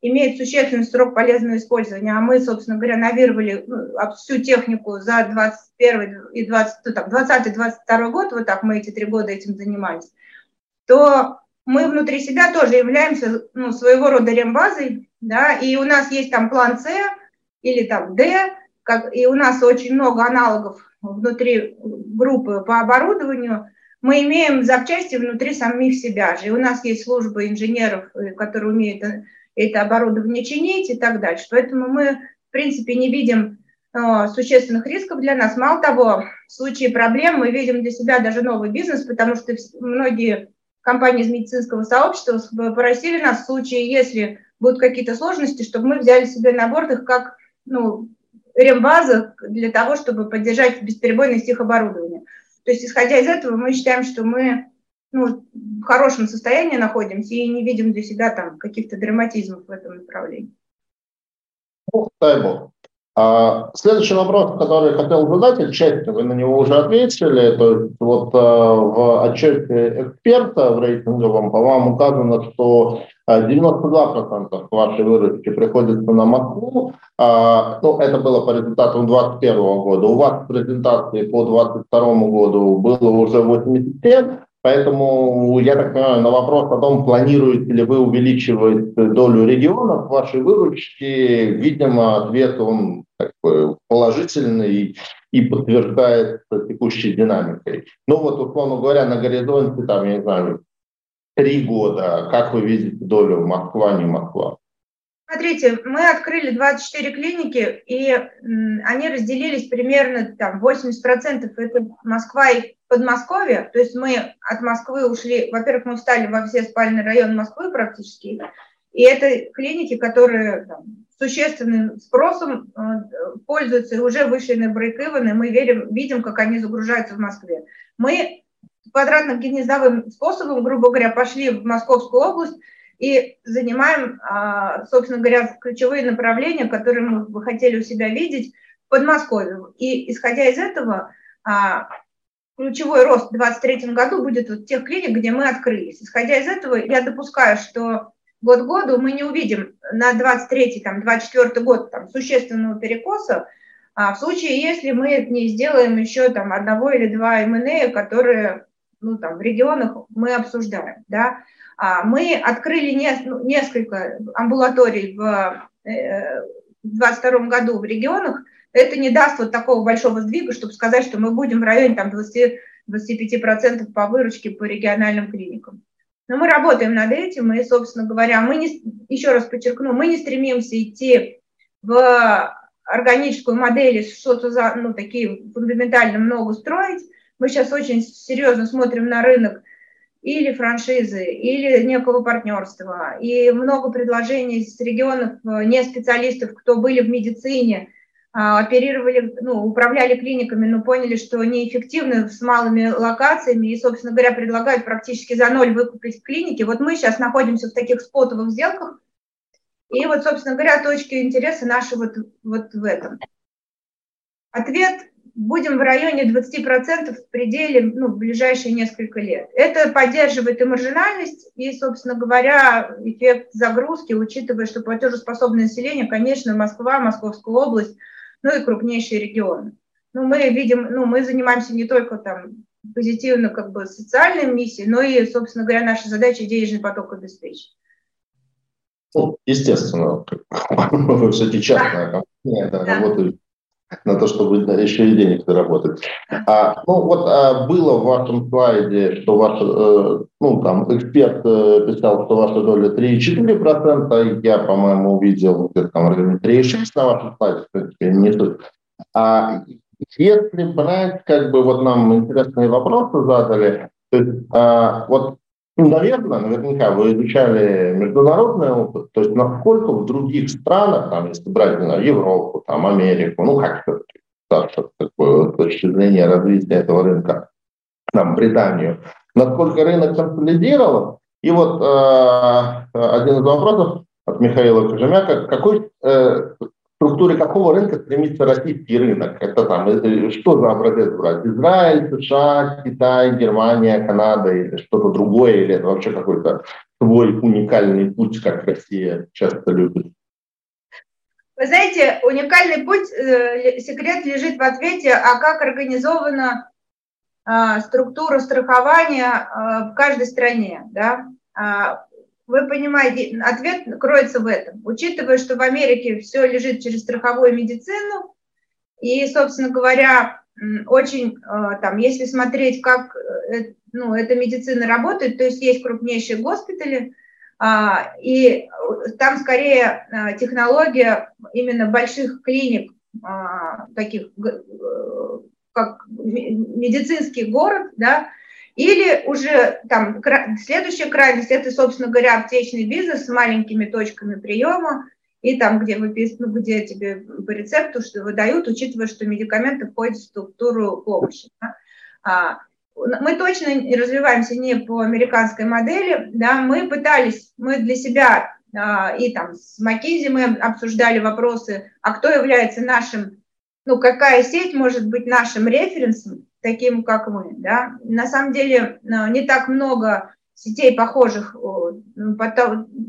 имеет существенный срок полезного использования, а мы, собственно говоря, навировали ну, всю технику за 21 и 20, ну, там, 20 22 год, вот так мы эти три года этим занимались, то мы внутри себя тоже являемся ну, своего рода рембазой, да, и у нас есть там план С или там Д, как, и у нас очень много аналогов внутри группы по оборудованию, мы имеем запчасти внутри самих себя же. И у нас есть служба инженеров, э, которые умеют это оборудование чинить и так дальше. Поэтому мы, в принципе, не видим э, существенных рисков для нас. Мало того, в случае проблем мы видим для себя даже новый бизнес, потому что многие компании из медицинского сообщества попросили нас в случае, если будут какие-то сложности, чтобы мы взяли себе на борт их как ну, рембаза для того, чтобы поддержать бесперебойность их оборудования. То есть, исходя из этого, мы считаем, что мы ну, в хорошем состоянии находимся и не видим для себя там каких-то драматизмов в этом направлении. Ну, дай бог. А, следующий вопрос, который хотел задать, отчасти вы на него уже ответили, то есть вот а, в отчете эксперта в рейтинговом, по-моему, указано, что 92% вашей выручки приходится на Москву. А, ну, это было по результатам 2021 года. У вас в презентации по 2022 году было уже 87. Поэтому, я так понимаю, на вопрос о том, планируете ли вы увеличивать долю регионов вашей выручке, видимо, ответ он такой положительный и подтверждает текущей динамикой. Ну вот, условно говоря, на горизонте, там, я не знаю, три года, как вы видите долю Москва, не Москва? Смотрите, мы открыли 24 клиники, и они разделились примерно там 80% это Москва и Подмосковье. То есть мы от Москвы ушли, во-первых, мы встали во все спальные районы Москвы практически, и это клиники, которые там, существенным спросом э, пользуются и уже вышли на брейк и мы верим, видим, как они загружаются в Москве. Мы квадратно-гнездовым способом, грубо говоря, пошли в Московскую область, и занимаем, а, собственно говоря, ключевые направления, которые мы бы хотели у себя видеть в Подмосковье. И исходя из этого, а, ключевой рост в 2023 году будет вот тех клиник, где мы открылись. Исходя из этого, я допускаю, что год году мы не увидим на 23 там, 24 год там, существенного перекоса, а в случае, если мы не сделаем еще там одного или два МНЭ, которые ну, там, в регионах мы обсуждаем, да, а, мы открыли ну, несколько амбулаторий в 2022 э, году в регионах. Это не даст вот такого большого сдвига, чтобы сказать, что мы будем в районе там, 20-25% по выручке по региональным клиникам. Но мы работаем над этим, и, собственно говоря, мы не, еще раз подчеркну, мы не стремимся идти в органическую модель, что-то ну, такие фундаментально много строить. Мы сейчас очень серьезно смотрим на рынок или франшизы, или некого партнерства. И много предложений с регионов э, не специалистов, кто были в медицине, оперировали, ну, управляли клиниками, но поняли, что неэффективны с малыми локациями и, собственно говоря, предлагают практически за ноль выкупить клиники. Вот мы сейчас находимся в таких спотовых сделках, и вот, собственно говоря, точки интереса наши вот, вот в этом. Ответ будем в районе 20% в пределе ну, в ближайшие несколько лет. Это поддерживает и маржинальность, и, собственно говоря, эффект загрузки, учитывая, что платежеспособное население, конечно, Москва, Московская область, ну и крупнейшие регионы. Ну, мы видим, ну, мы занимаемся не только там позитивно как бы социальной миссией, но и, собственно говоря, наша задача денежный поток обеспечить. Ну, естественно, вы все-таки частная компания, да, работаете на то, чтобы еще и денег заработать. А, ну вот а, было в вашем слайде, что ваш, э, ну там эксперт э, писал, что ваша доля 3,4%, я, по-моему, увидел где-то там районе 3,6% на вашем слайде, в принципе, не суть. А если брать, как бы вот нам интересные вопросы задали, то есть а, вот наверное, наверняка. Вы изучали международный опыт, то есть насколько в других странах, там, если брать, знаю, Европу, там, Америку, ну, как все-таки, с точки зрения развития этого рынка, там, Британию, насколько рынок консолидирован. И вот э, один из вопросов от Михаила Кожемяка, какой э, структуре какого рынка стремится российский рынок? Это там, что за образец брать? Израиль, США, Китай, Германия, Канада или что-то другое? Или это вообще какой-то свой уникальный путь, как Россия часто любит? Вы знаете, уникальный путь, э, секрет лежит в ответе, а как организована э, структура страхования э, в каждой стране. Да? Вы понимаете, ответ кроется в этом. Учитывая, что в Америке все лежит через страховую медицину, и, собственно говоря, очень, э, там, если смотреть, как э, ну, эта медицина работает, то есть есть крупнейшие госпитали, а, и там скорее э, технология именно больших клиник, а, таких как медицинский город, да, или уже там следующая крайность – это, собственно говоря, аптечный бизнес с маленькими точками приема, и там, где, выписано, ну, где тебе по рецепту что выдают, учитывая, что медикаменты входят в структуру помощи. Да? А, мы точно развиваемся не по американской модели, да, мы пытались, мы для себя а, и там с Макизи мы обсуждали вопросы, а кто является нашим, ну, какая сеть может быть нашим референсом, таким, как мы. Да? На самом деле э, не так много сетей похожих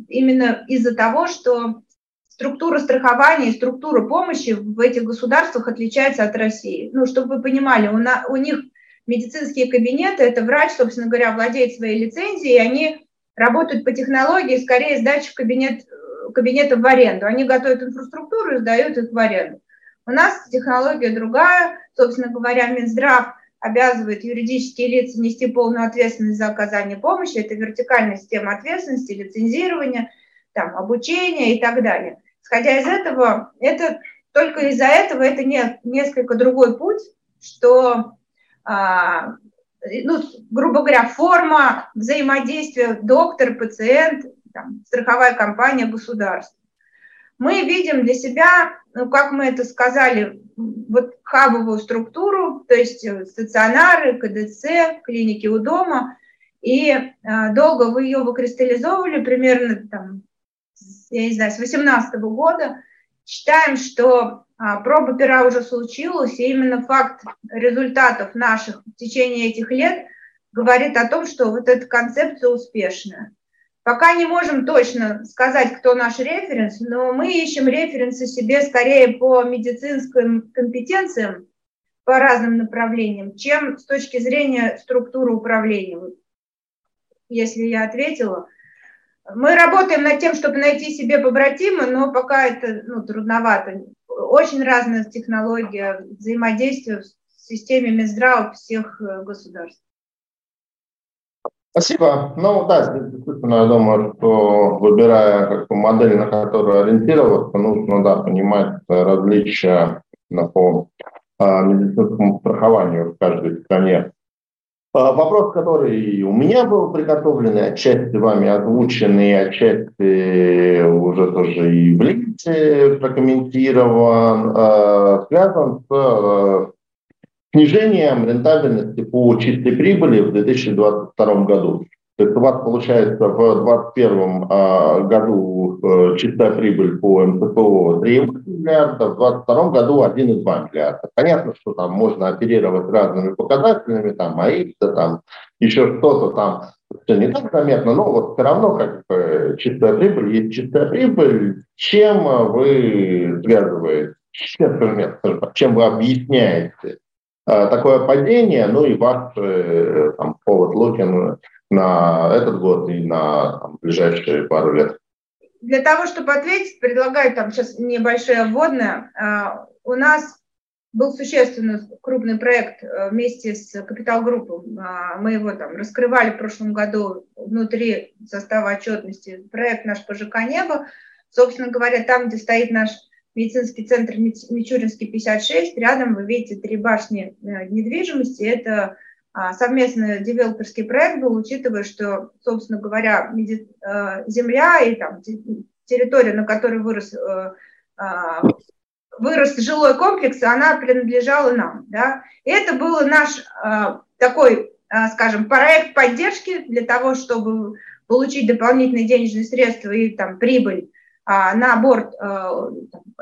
именно из-за того, что структура страхования и структура помощи в этих государствах отличается от России. Ну, чтобы вы понимали, у, на, у них медицинские кабинеты, это врач, собственно говоря, владеет своей лицензией, и они работают по технологии скорее сдачи кабинет, кабинетов в аренду. Они готовят инфраструктуру и сдают их в аренду. У нас технология другая, собственно говоря, Минздрав обязывает юридические лица нести полную ответственность за оказание помощи. Это вертикальная система ответственности, лицензирования. там, обучения и так далее. Исходя из этого, это только из-за этого это не, несколько другой путь, что, а, ну, грубо говоря, форма взаимодействия доктор, пациент, там, страховая компания, государство. Мы видим для себя, ну, как мы это сказали, вот хабовую структуру, то есть стационары, КДЦ, клиники у дома, и а, долго вы ее выкристаллизовывали, примерно там, я не знаю, с 18 года. Считаем, что а, проба пера уже случилась, и именно факт результатов наших в течение этих лет говорит о том, что вот эта концепция успешная. Пока не можем точно сказать, кто наш референс, но мы ищем референсы себе скорее по медицинским компетенциям, по разным направлениям, чем с точки зрения структуры управления. Если я ответила. Мы работаем над тем, чтобы найти себе побратима, но пока это ну, трудновато. Очень разная технология взаимодействия с системами Минздрава всех э, государств. Спасибо. Ну да, действительно, я думаю, что выбирая как модель, на которую ориентироваться, нужно да, понимать различия по а, медицинскому страхованию в каждой стране. А, вопрос, который у меня был приготовлен, и отчасти вами озвучен, и отчасти уже тоже и в лекции прокомментирован, а, связан с снижением рентабельности по чистой прибыли в 2022 году. То есть у вас получается в 2021 а, году э, чистая прибыль по МТПО 3 миллиарда, в 2022 году 1,2 миллиарда. Понятно, что там можно оперировать разными показателями, там АИК, там еще что-то там, все не так заметно, но вот все равно как бы чистая прибыль есть чистая прибыль. Чем вы связываете, чем вы объясняете такое падение, ну и ваш э, там, повод Лукин на этот год и на там, ближайшие пару лет? Для того, чтобы ответить, предлагаю там сейчас небольшое вводное. Э, у нас был существенный крупный проект вместе с Капитал Группой. Мы его там раскрывали в прошлом году внутри состава отчетности. Проект наш ПЖК «Небо». Собственно говоря, там, где стоит наш медицинский центр Мичуринский 56. Рядом вы видите три башни э, недвижимости. Это а, совместный девелоперский проект был, учитывая, что, собственно говоря, э, земля и там, территория, на которой вырос, э, а, вырос жилой комплекс, она принадлежала нам. Да? И это был наш такой, скажем, проект поддержки для того, чтобы получить дополнительные денежные средства и там, прибыль на борт э,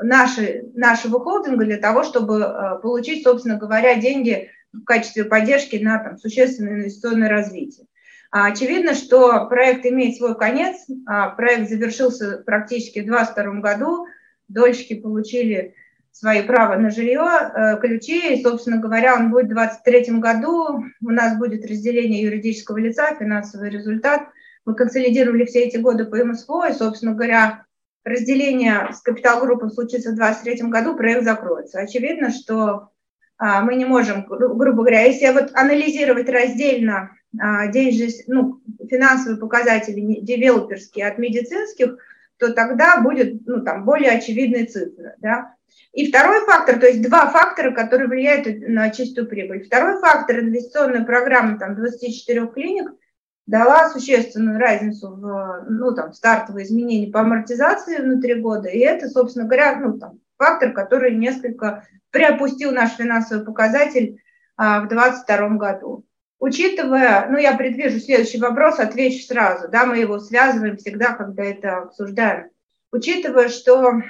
наши, нашего холдинга для того, чтобы э, получить, собственно говоря, деньги в качестве поддержки на там, существенное инвестиционное развитие. А, очевидно, что проект имеет свой конец. А, проект завершился практически в 2022 году. Дольщики получили свои права на жилье, э, ключи, и, собственно говоря, он будет в 2023 году. У нас будет разделение юридического лица, финансовый результат. Мы консолидировали все эти годы по МСФО, и, собственно говоря, разделение с капитал-группой случится в 2023 году, проект закроется. Очевидно, что а, мы не можем, грубо говоря, если вот анализировать раздельно а, денежные, ну, финансовые показатели девелоперские от медицинских, то тогда будет ну, там, более очевидные цифры. Да? И второй фактор, то есть два фактора, которые влияют на чистую прибыль. Второй фактор – инвестиционная программа там, 24 клиник – дала существенную разницу в ну, там, стартовые изменения по амортизации внутри года. И это, собственно говоря, ну, там, фактор, который несколько приопустил наш финансовый показатель а, в 2022 году. Учитывая, ну я предвижу следующий вопрос, отвечу сразу, да, мы его связываем всегда, когда это обсуждаем. Учитывая, что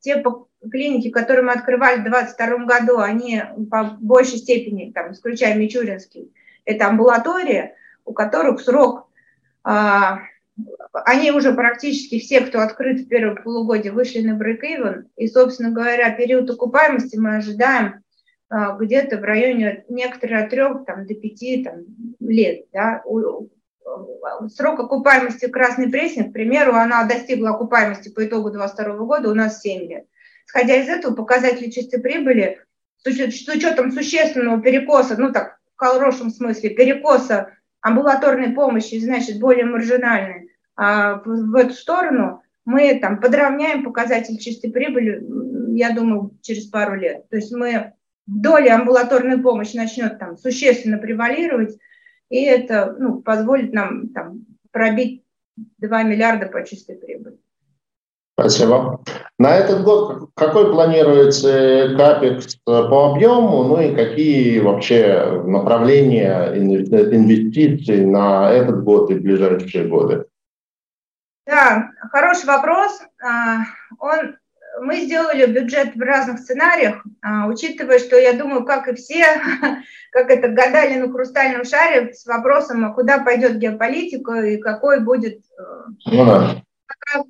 те клиники, которые мы открывали в 2022 году, они по большей степени, там, исключая Мичуринский, это амбулатория, у которых срок, а, они уже практически все, кто открыт в первом полугодии, вышли на брейк-ивен, и, собственно говоря, период окупаемости мы ожидаем а, где-то в районе некоторые от трех там, до пяти там, лет. Да. Срок окупаемости красной прессинг, к примеру, она достигла окупаемости по итогу 2022 года у нас 7 лет. Исходя из этого, показатели чистой прибыли с учетом существенного перекоса, ну так, в хорошем смысле, перекоса амбулаторной помощи, значит, более маржинальной, а в, эту сторону, мы там подровняем показатель чистой прибыли, я думаю, через пару лет. То есть мы доля амбулаторной помощи начнет там существенно превалировать, и это ну, позволит нам там, пробить 2 миллиарда по чистой прибыли. Спасибо. На этот год какой планируется капекс по объему, ну и какие вообще направления инвестиций на этот год и ближайшие годы? Да, хороший вопрос. А, он, мы сделали бюджет в разных сценариях, а, учитывая, что я думаю, как и все, как это гадали на хрустальном шаре с вопросом, а куда пойдет геополитика и какой будет э, ну, да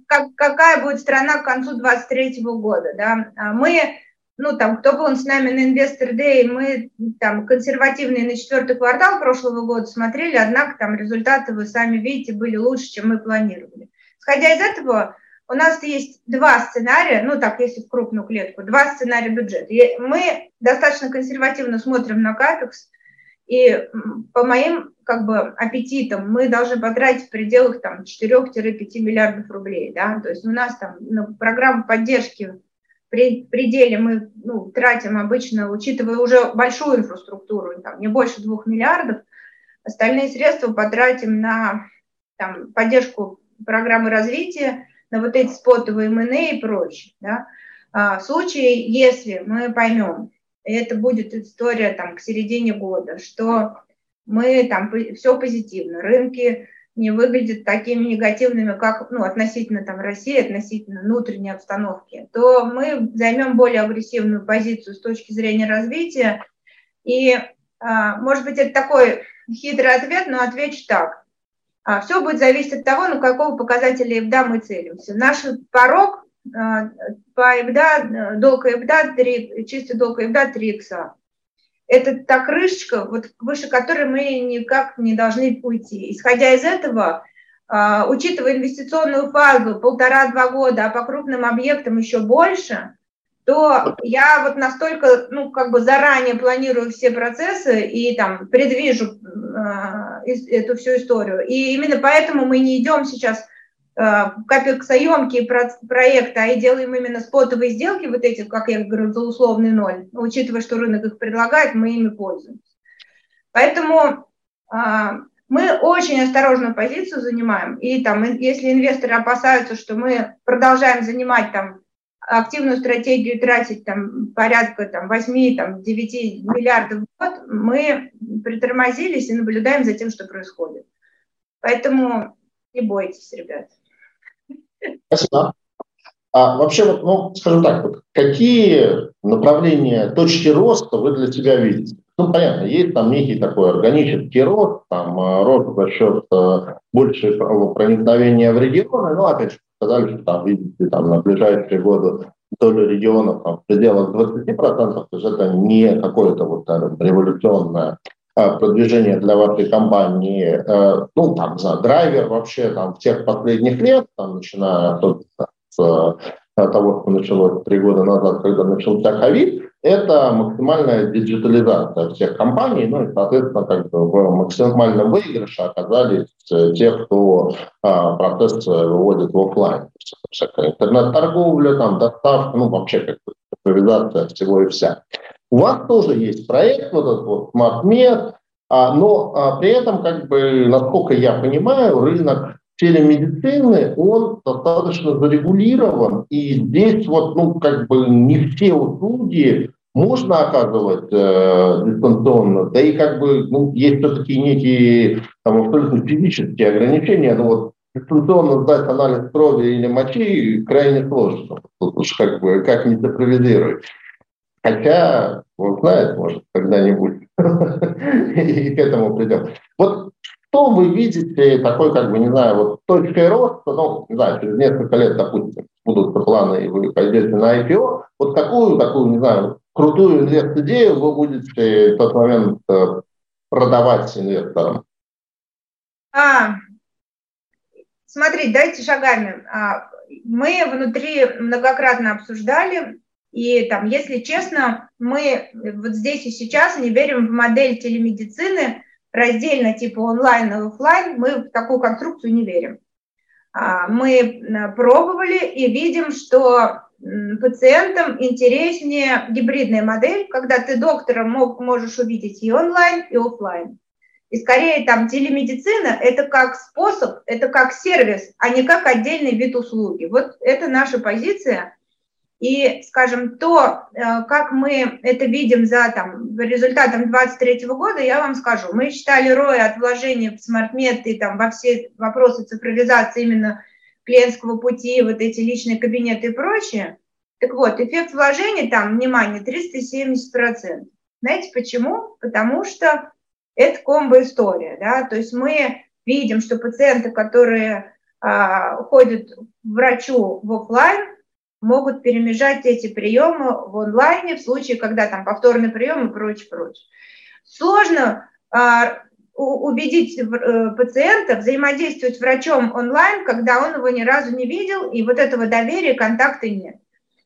как, какая будет страна к концу 2023 года. Да? А мы, ну там, кто был с нами на Investor Day, мы там консервативные на четвертый квартал прошлого года смотрели, однако там результаты, вы сами видите, были лучше, чем мы планировали. Исходя из этого, у нас есть два сценария, ну так, если в крупную клетку, два сценария бюджета. Мы достаточно консервативно смотрим на капекс, и по моим как бы аппетитам мы должны потратить в пределах там 4-5 миллиардов рублей. Да? То есть у нас там на программу поддержки при пределе мы ну, тратим обычно, учитывая уже большую инфраструктуру, там, не больше 2 миллиардов, остальные средства потратим на там, поддержку программы развития, на вот эти спотовые МНЭ и прочее. Да? А, в случае, если мы поймем, это будет история там к середине года, что мы там все позитивно, рынки не выглядят такими негативными, как ну, относительно там, России, относительно внутренней обстановки, то мы займем более агрессивную позицию с точки зрения развития. И, а, может быть, это такой хитрый ответ, но отвечу так. А, все будет зависеть от того, на какого показателя EBITDA мы целимся. Наш порог по EBITDA, долг EBITDA, 3, чистый долг EBITDA 3 икса. Это та крышечка, вот выше которой мы никак не должны уйти. Исходя из этого, а, учитывая инвестиционную фазу полтора-два года, а по крупным объектам еще больше, то я вот настолько, ну, как бы заранее планирую все процессы и там предвижу э, эту всю историю. И именно поэтому мы не идем сейчас Э, капексоемкие проекты, а и делаем именно спотовые сделки, вот эти, как я говорю, за условный ноль, учитывая, что рынок их предлагает, мы ими пользуемся. Поэтому а, мы очень осторожную позицию занимаем, и там, если инвесторы опасаются, что мы продолжаем занимать там активную стратегию тратить там порядка там 8-9 там, миллиардов в год, мы притормозились и наблюдаем за тем, что происходит. Поэтому не бойтесь, ребят. Спасибо. А вообще, ну, скажем так, вот, какие направления, точки роста вы для себя видите? Ну, понятно, есть там некий такой органический рост, там э, рост за счет э, большего проникновения в регионы, но, опять же, сказали, что там, видите, там на ближайшие годы доля регионов там, в пределах 20%, то есть это не какое-то вот там, революционное Э, продвижение для вашей компании, э, ну, там, знаю, драйвер вообще там в тех последних лет, там, начиная с э, того, что началось три года назад, когда начался ковид, это максимальная диджитализация всех компаний, ну и, соответственно, как бы в максимальном выигрыше оказались те, кто а, процесс выводит в офлайн. Всякая интернет-торговля, там, доставка, ну, вообще как бы цифровизация всего и вся. У вас тоже есть проект, вот этот вот SmartMed, а, но а, при этом, как бы, насколько я понимаю, рынок телемедицины, он достаточно зарегулирован, и здесь вот, ну, как бы не все услуги можно оказывать э, дистанционно, да и как бы, ну, есть все-таки некие там абсолютно физические ограничения, но вот дистанционно сдать анализ крови или мочи крайне сложно, тут уж как бы как не цифровизировать. Хотя, он знает, может, когда-нибудь и к этому придем. Вот что вы видите такой, как бы, не знаю, вот точкой роста, ну, не знаю, через несколько лет, допустим, будут планы, и вы пойдете на IPO, вот какую такую, не знаю, крутую инвест-идею вы будете в тот момент э, продавать инвесторам? А, смотрите, дайте шагами. А, мы внутри многократно обсуждали и там, если честно, мы вот здесь и сейчас не верим в модель телемедицины раздельно, типа онлайн и офлайн, мы в такую конструкцию не верим. А, мы пробовали и видим, что пациентам интереснее гибридная модель, когда ты доктора мог, можешь увидеть и онлайн, и офлайн. И скорее там телемедицина – это как способ, это как сервис, а не как отдельный вид услуги. Вот это наша позиция. И, скажем, то, э, как мы это видим за там, результатом 2023 года, я вам скажу. Мы считали ROI от вложения в смартмет и там, во все вопросы цифровизации именно клиентского пути, вот эти личные кабинеты и прочее. Так вот, эффект вложения там, внимание, 370%. Знаете почему? Потому что это комбо-история, да, то есть мы видим, что пациенты, которые а, ходят к врачу в офлайн, могут перемежать эти приемы в онлайне в случае, когда там повторный прием и прочее, прочее. Сложно а, убедить э, пациента взаимодействовать с врачом онлайн, когда он его ни разу не видел, и вот этого доверия, контакта нет.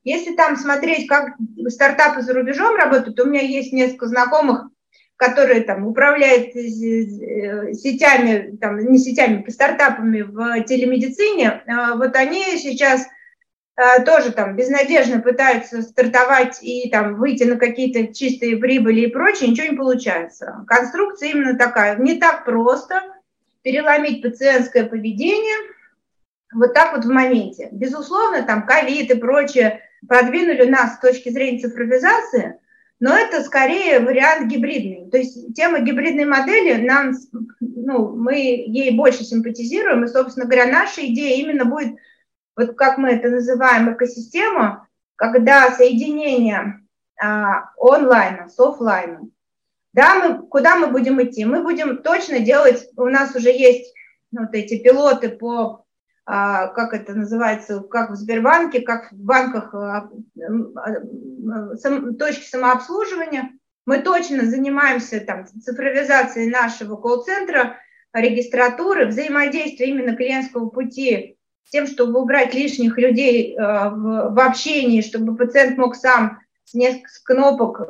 Если там смотреть, как стартапы за рубежом работают, у меня есть несколько знакомых, которые там управляют э, сетями, там, не сетями, стартапами в телемедицине, а вот они сейчас а, тоже там безнадежно пытаются стартовать и там выйти на какие-то чистые прибыли и прочее, ничего не получается. Конструкция именно такая. Не так просто переломить пациентское поведение вот так вот в моменте. Безусловно, там ковид и прочее продвинули нас с точки зрения цифровизации – но это скорее вариант гибридный. То есть тема гибридной модели, нам, ну, мы ей больше симпатизируем, и, собственно говоря, наша идея именно будет, вот как мы это называем, экосистема, когда соединение а, онлайна с офлайном. Да, мы, куда мы будем идти? Мы будем точно делать, у нас уже есть вот эти пилоты по а, как это называется, как в Сбербанке, как в банках а, точки самообслуживания. Мы точно занимаемся там, цифровизацией нашего колл-центра, регистратуры, взаимодействия именно клиентского пути тем, чтобы убрать лишних людей а, в общении, чтобы пациент мог сам с нескольких кнопок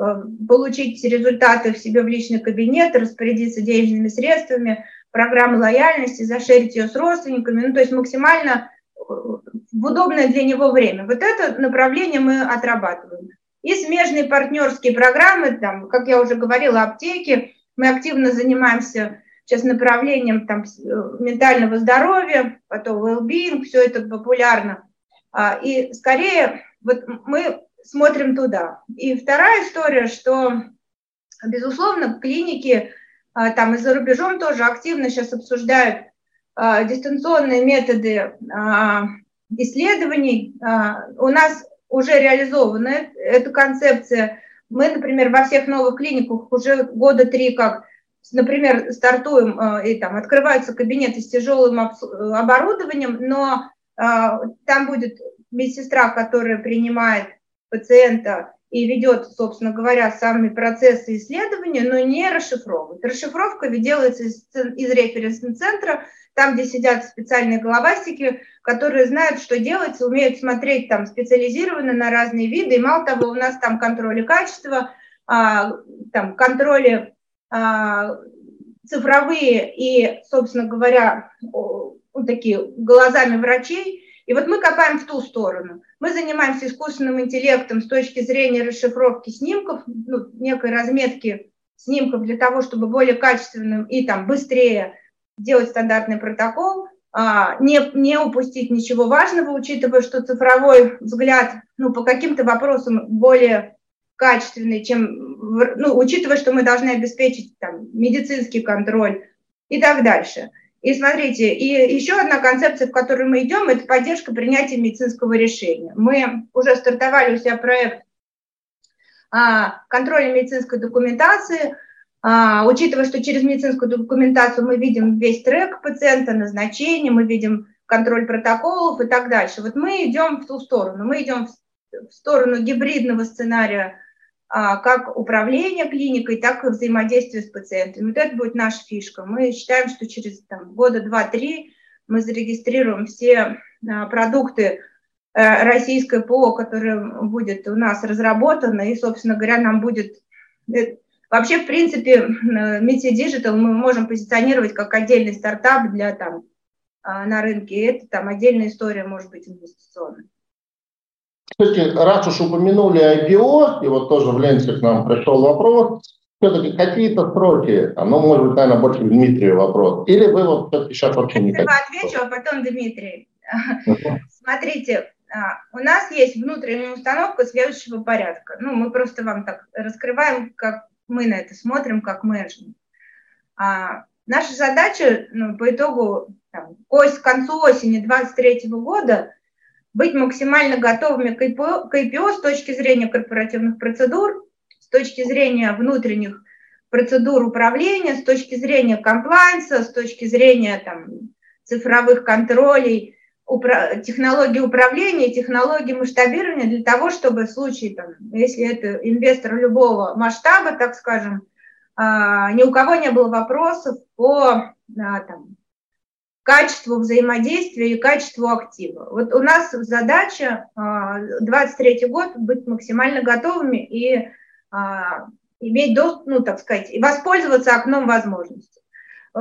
получить результаты в себе в личный кабинет, распорядиться денежными средствами, программы лояльности, зашерить ее с родственниками, ну, то есть максимально э, в удобное для него время. Вот это направление мы отрабатываем. И смежные партнерские программы, там, как я уже говорила, аптеки, мы активно занимаемся сейчас направлением там, э, ментального здоровья, потом well-being, все это популярно. А, и скорее вот мы смотрим туда. И вторая история, что, безусловно, клиники а, там и за рубежом тоже активно сейчас обсуждают а, дистанционные методы исследований. У нас уже реализована эта концепция. Мы, например, во всех новых клиниках уже года три как например, стартуем и там открываются кабинеты с тяжелым оборудованием, но там будет медсестра, которая принимает пациента и ведет, собственно говоря, сами процессы исследования, но не расшифровывает. Расшифровка делается из, из референсного центра, там, где сидят специальные головастики, которые знают, что делать, умеют смотреть там специализированно на разные виды. И мало того, у нас там контроли качества, а, там контроли а, цифровые и, собственно говоря, вот такие глазами врачей. И вот мы копаем в ту сторону – мы занимаемся искусственным интеллектом с точки зрения расшифровки снимков, ну, некой разметки снимков для того, чтобы более качественным и там быстрее делать стандартный протокол, а, не, не упустить ничего важного, учитывая, что цифровой взгляд ну, по каким-то вопросам более качественный, чем, ну, учитывая, что мы должны обеспечить там, медицинский контроль и так дальше. И смотрите, и еще одна концепция, в которую мы идем, это поддержка принятия медицинского решения. Мы уже стартовали у себя проект а, контроля медицинской документации, а, учитывая, что через медицинскую документацию мы видим весь трек пациента, назначение, мы видим контроль протоколов и так дальше. Вот мы идем в ту сторону, мы идем в сторону гибридного сценария как управление клиникой, так и взаимодействие с пациентами. Вот это будет наша фишка. Мы считаем, что через там, года два-три мы зарегистрируем все а, продукты э, российской ПО, которое будет у нас разработано, и, собственно говоря, нам будет... Э, вообще, в принципе, Meti Digital мы можем позиционировать как отдельный стартап для там, на рынке, и это там отдельная история может быть инвестиционная. Кстати, раз уж упомянули IPO, и вот тоже в ленте к нам пришел вопрос, все-таки какие-то сроки, а, ну, может быть, наверное, больше Дмитрию вопрос, или вы вот все-таки сейчас вообще не хотите? Я отвечу, а потом Дмитрий. Смотрите, а, у нас есть внутренняя установка следующего порядка. Ну, мы просто вам так раскрываем, как мы на это смотрим, как менеджмент. А, наша задача ну, по итогу там, к концу осени 2023 года быть максимально готовыми к IPO, с точки зрения корпоративных процедур, с точки зрения внутренних процедур управления, с точки зрения комплайнса, с точки зрения там, цифровых контролей, упра- технологий управления, технологий масштабирования для того, чтобы в случае, там, если это инвестор любого масштаба, так скажем, а, ни у кого не было вопросов по а, там, качеству взаимодействия и качеству актива. Вот у нас задача 23 а, год быть максимально готовыми и а, иметь доступ, ну, так сказать, и воспользоваться окном возможностей. Э,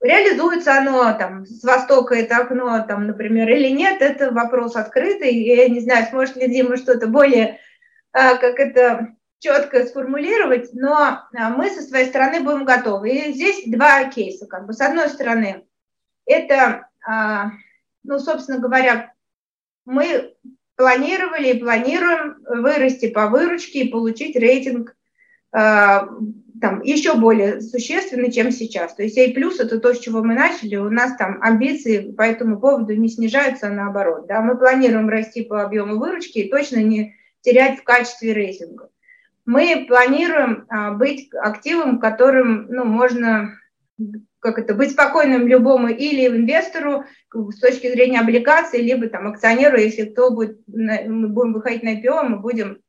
реализуется оно там с востока это окно, там, например, или нет, это вопрос открытый. Я не знаю, сможет ли Дима что-то более, а, как это четко сформулировать, но мы со своей стороны будем готовы. И здесь два кейса. Как бы. С одной стороны, это, а, ну, собственно говоря, мы планировали и планируем вырасти по выручке и получить рейтинг а, там, еще более существенный, чем сейчас. То есть A+, это то, с чего мы начали, у нас там амбиции по этому поводу не снижаются, а наоборот. Да? Мы планируем расти по объему выручки и точно не терять в качестве рейтинга. Мы планируем а, быть активом, которым ну, можно как это, быть спокойным любому или инвестору с точки зрения облигаций, либо там акционеру, если кто будет, мы будем выходить на IPO, мы будем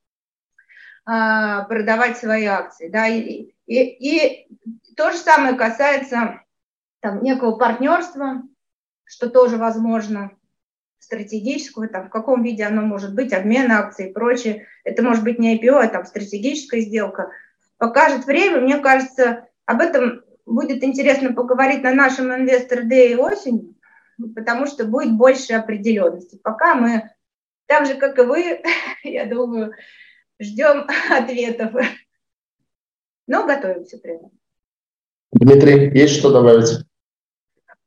а, продавать свои акции. Да, и, и, и то же самое касается там, некого партнерства, что тоже возможно, стратегического, там, в каком виде оно может быть, обмен акций и прочее. Это может быть не IPO, а там стратегическая сделка. Покажет время, мне кажется, об этом будет интересно поговорить на нашем инвестор Day осенью, потому что будет больше определенности. Пока мы, так же, как и вы, я думаю, ждем ответов. Но готовимся этом. Дмитрий, есть что добавить?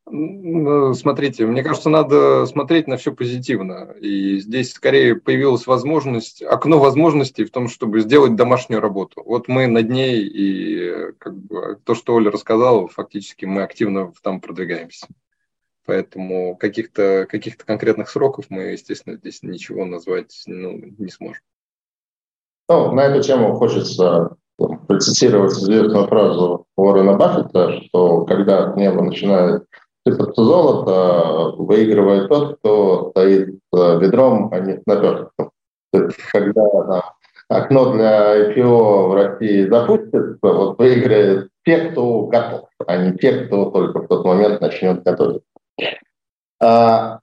Ну, смотрите, мне кажется, надо смотреть на все позитивно. И здесь скорее появилась возможность, окно возможностей в том, чтобы сделать домашнюю работу. Вот мы над ней, и как бы, то, что Оля рассказала, фактически мы активно там продвигаемся. Поэтому каких-то каких конкретных сроков мы, естественно, здесь ничего назвать ну, не сможем. Ну, на эту тему хочется процитировать известную фразу Уоррена Баффета, что когда от неба начинает сыпаться золото, выигрывает тот, кто стоит ведром, а не с наперстком. То есть, когда там, окно для IPO в России запустится, вот выиграет те, кто готов, а не те, кто только в тот момент начнет готовить. А,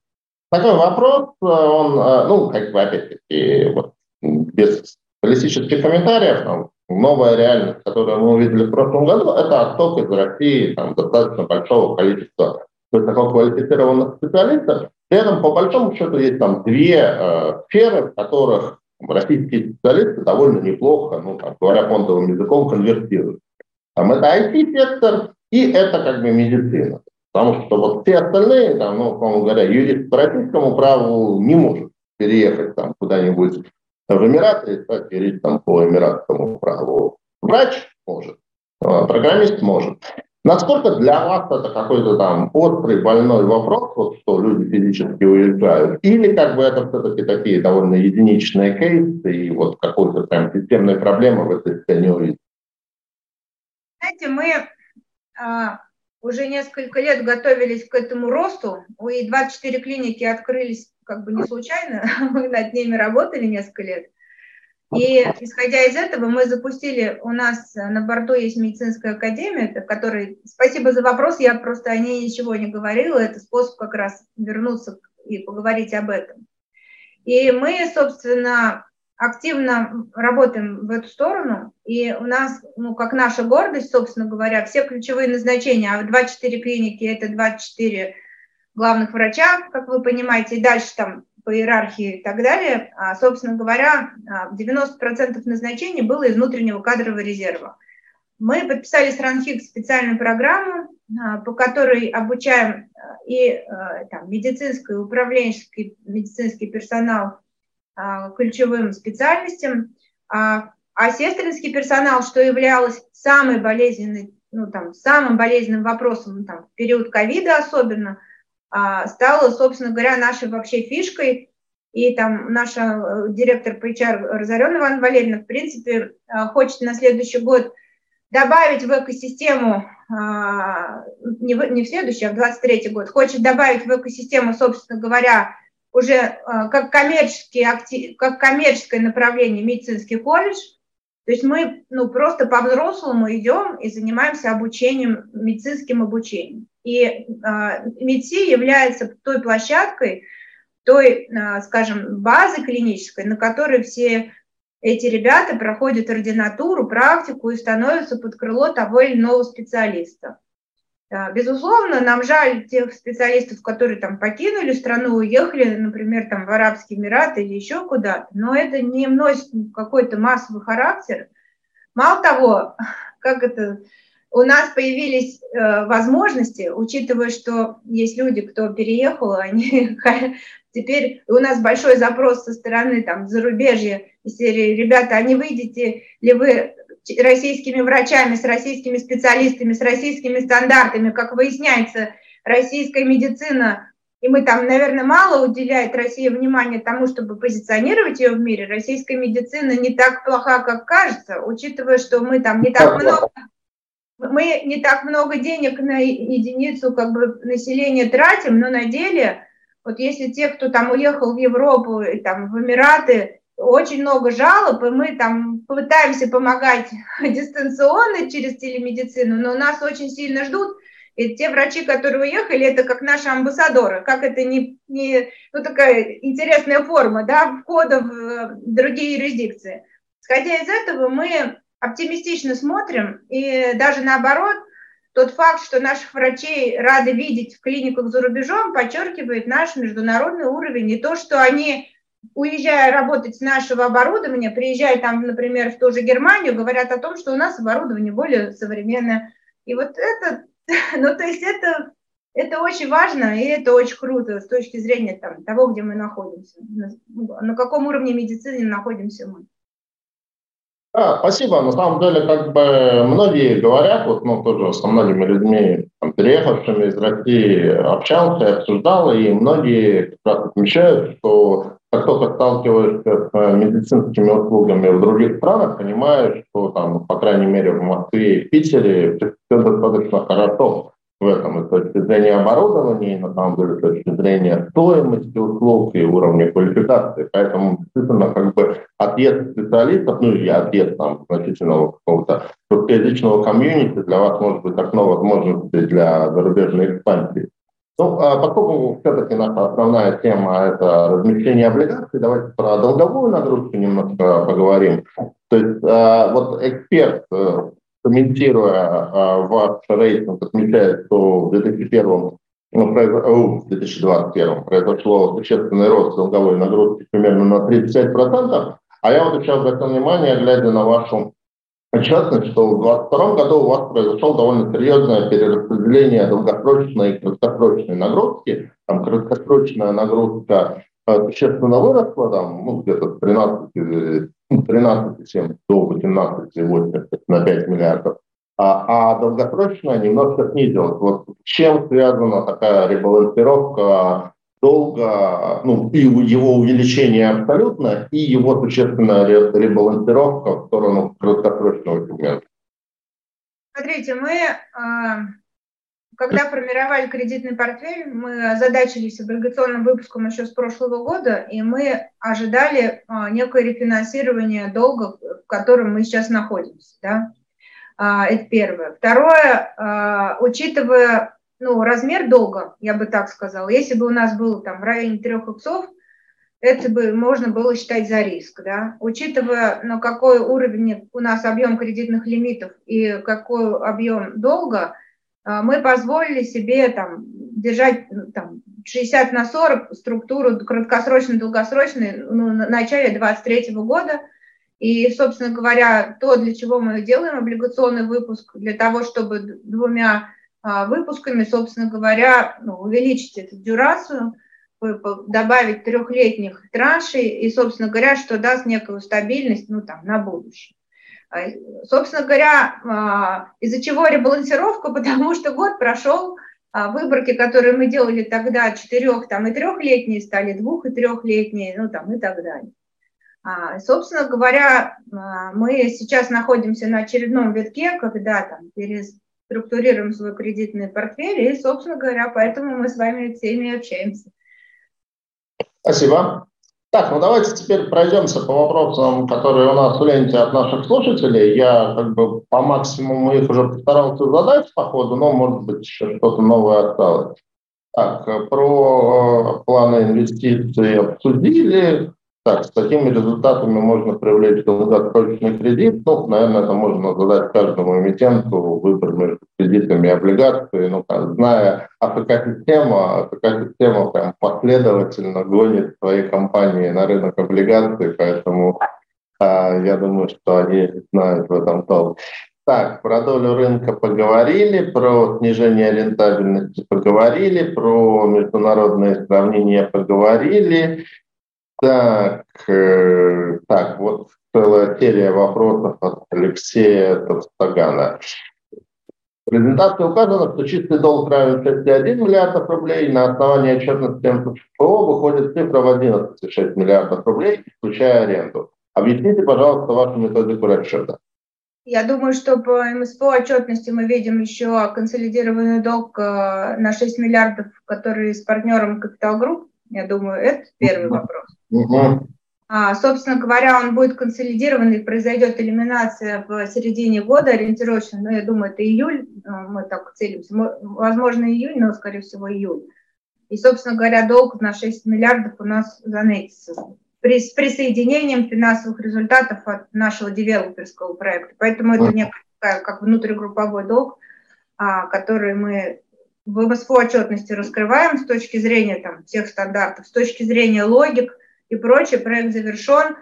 такой вопрос, он, ну, как бы, опять-таки, вот, без политических комментариев, там, новая реальность, которую мы увидели в прошлом году, это отток из России там, достаточно большого количества высококвалифицированных специалистов. При этом, по большому счету, есть там две э, сферы, в которых российские специалисты довольно неплохо, ну, там, говоря фондовым языком, конвертируют. Там это IT-сектор и это как бы медицина. Потому что вот все остальные, там, ну, условно говоря, юрист по российскому праву не может переехать там куда-нибудь в Эмираты и стать юристом по эмиратскому праву. Врач может, а программист может. Насколько для вас это какой-то там острый, больной вопрос, вот что люди физически уезжают, или как бы это все-таки такие довольно единичные кейсы, и вот какой-то прям системной проблемы в этой сцене увидите? Знаете, мы а, уже несколько лет готовились к этому росту, и 24 клиники открылись как бы не случайно, мы над ними работали несколько лет. И исходя из этого, мы запустили, у нас на борту есть медицинская академия, в которой, спасибо за вопрос, я просто о ней ничего не говорила, это способ как раз вернуться и поговорить об этом. И мы, собственно, активно работаем в эту сторону, и у нас, ну, как наша гордость, собственно говоря, все ключевые назначения, а 24 клиники – это 24 главных врачах, как вы понимаете, и дальше там по иерархии и так далее, а, собственно говоря, 90% назначений было из внутреннего кадрового резерва. Мы подписали с РАНХИК специальную программу, по которой обучаем и там, медицинский, управленческий медицинский персонал ключевым специальностям, а, а сестринский персонал, что являлось самой болезненной, ну, там, самым болезненным вопросом ну, там, в период ковида особенно, а, стало, собственно говоря, нашей вообще фишкой. И там наша э, директор по HR Разорен Иван Валерьевна, в принципе, э, хочет на следующий год добавить в экосистему, а, не в, следующий, а в 23 год, хочет добавить в экосистему, собственно говоря, уже э, как, коммерческий как коммерческое направление медицинский колледж. То есть мы ну, просто по-взрослому идем и занимаемся обучением, медицинским обучением. И э, МИДСИ является той площадкой, той, э, скажем, базой клинической, на которой все эти ребята проходят ординатуру, практику и становятся под крыло того или иного специалиста. Безусловно, нам жаль тех специалистов, которые там покинули страну, уехали, например, там в Арабские Эмираты или еще куда-то, но это не носит какой-то массовый характер. Мало того, как это, у нас появились э, возможности, учитывая, что есть люди, кто переехал, они теперь у нас большой запрос со стороны там зарубежья. Серии, ребята, а не выйдете ли вы российскими врачами, с российскими специалистами, с российскими стандартами, как выясняется, российская медицина, и мы там, наверное, мало уделяет Россия внимания тому, чтобы позиционировать ее в мире. Российская медицина не так плоха, как кажется, учитывая, что мы там не так много мы не так много денег на единицу как бы населения тратим, но на деле, вот если те, кто там уехал в Европу, и, там, в Эмираты, очень много жалоб, и мы там пытаемся помогать дистанционно через телемедицину, но нас очень сильно ждут. И те врачи, которые уехали, это как наши амбассадоры, как это не, не ну, такая интересная форма да, входа в э, другие юрисдикции. Исходя из этого, мы оптимистично смотрим, и даже наоборот, тот факт, что наших врачей рады видеть в клиниках за рубежом, подчеркивает наш международный уровень. Не то, что они уезжая работать с нашего оборудования, приезжая там, например, в ту же Германию, говорят о том, что у нас оборудование более современное. И вот это, ну то есть это, это очень важно, и это очень круто с точки зрения там, того, где мы находимся, на, на каком уровне медицины находимся мы. Да, спасибо. На самом деле, как бы многие говорят, вот, ну, тоже со многими людьми, там, переехавшими из России, общался, обсуждал, и многие как раз отмечают, что как только сталкиваешься с э, медицинскими услугами в других странах, понимаешь, что там, по крайней мере, в Москве и Питере все достаточно хорошо в этом и с точки зрения оборудования, и на самом деле с точки зрения стоимости услуг и уровня квалификации. Поэтому действительно как бы отъезд специалистов, ну или отъезд там значительного какого-то русскоязычного комьюнити для вас может быть окно возможностей для зарубежной экспансии. Ну, а поскольку все-таки наша основная тема – это размещение облигаций, давайте про долговую нагрузку немножко поговорим. То есть а, вот эксперт, э, комментируя а, ваш рейтинг, отмечает, что в 2001 ну, в 2021 произошло существенный рост долговой нагрузки примерно на 35%, а я вот еще обратил внимание, глядя на вашу отчетность, что в 2022 году у вас произошло довольно серьезное перераспределение долгосрочной и краткосрочной нагрузки. Там краткосрочная нагрузка э, существенно выросла, там, ну, где-то 13, 13 7, до 18, 80 на 5 миллиардов, а, а долгосрочная немножко снизилась. Вот чем связана такая ребалансировка долго, ну, и его увеличение абсолютно, и его существенная ребалансировка в сторону краткосрочного сегмента. Смотрите, мы, а, когда формировали кредитный портфель, мы озадачились облигационным выпуском еще с прошлого года, и мы ожидали а, некое рефинансирование долга, в котором мы сейчас находимся. Да? А, это первое. Второе, учитывая ну, размер долга, я бы так сказала, если бы у нас был там в районе трех иксов, это бы можно было считать за риск, да, учитывая, на какой уровень у нас объем кредитных лимитов и какой объем долга, а, мы позволили себе там держать ну, там, 60 на 40 структуру краткосрочной, долгосрочной ну, на начале 2023 года. И, собственно говоря, то, для чего мы делаем облигационный выпуск, для того, чтобы двумя а, выпусками, собственно говоря, ну, увеличить эту дюрацию, добавить трехлетних траншей и, собственно говоря, что даст некую стабильность ну, там, на будущее. А, собственно говоря, а, из-за чего ребалансировка? Потому что год прошел, а, выборки, которые мы делали тогда, четырех там, и трехлетние стали двух- и трехлетние, ну там и так далее. Собственно говоря, мы сейчас находимся на очередном витке, когда там переструктурируем свой кредитный портфель, и, собственно говоря, поэтому мы с вами всеми общаемся. Спасибо. Так, ну давайте теперь пройдемся по вопросам, которые у нас в ленте от наших слушателей. Я как бы по максимуму их уже постарался задать по ходу, но, может быть, еще что-то новое осталось. Так, про э, планы инвестиций обсудили. Так, с такими результатами можно привлечь долгосрочный кредит. Ну, наверное, это можно задать каждому эмитенту выбор между кредитами и облигациями. Ну, зная АФК-система, АФК-система прям последовательно гонит свои компании на рынок облигаций, поэтому а, я думаю, что они знают в этом толк. Так, про долю рынка поговорили, про снижение рентабельности поговорили, про международные сравнения поговорили. Так, э, так, вот целая серия вопросов от Алексея Товстагана. В презентации указано, что чистый долг равен 6,1 миллиардов рублей. На основании отчетности МФО выходит цифра в 11,6 миллиардов рублей, включая аренду. Объясните, пожалуйста, вашу методику расчета. Я думаю, что по МСПО отчетности мы видим еще консолидированный долг э, на 6 миллиардов, который с партнером Capital Group. Я думаю, это первый вопрос. Угу. А, собственно говоря, он будет консолидированный, произойдет элиминация в середине года ориентировочно, но я думаю, это июль, а, мы так целимся, возможно, июнь, но, скорее всего, июль. И, собственно говоря, долг на 6 миллиардов у нас занесется при, с присоединением финансовых результатов от нашего девелоперского проекта. Поэтому это не как, как внутригрупповой долг, а, который мы в МСФО отчетности раскрываем с точки зрения там, всех стандартов, с точки зрения логик, и прочее. Проект завершен,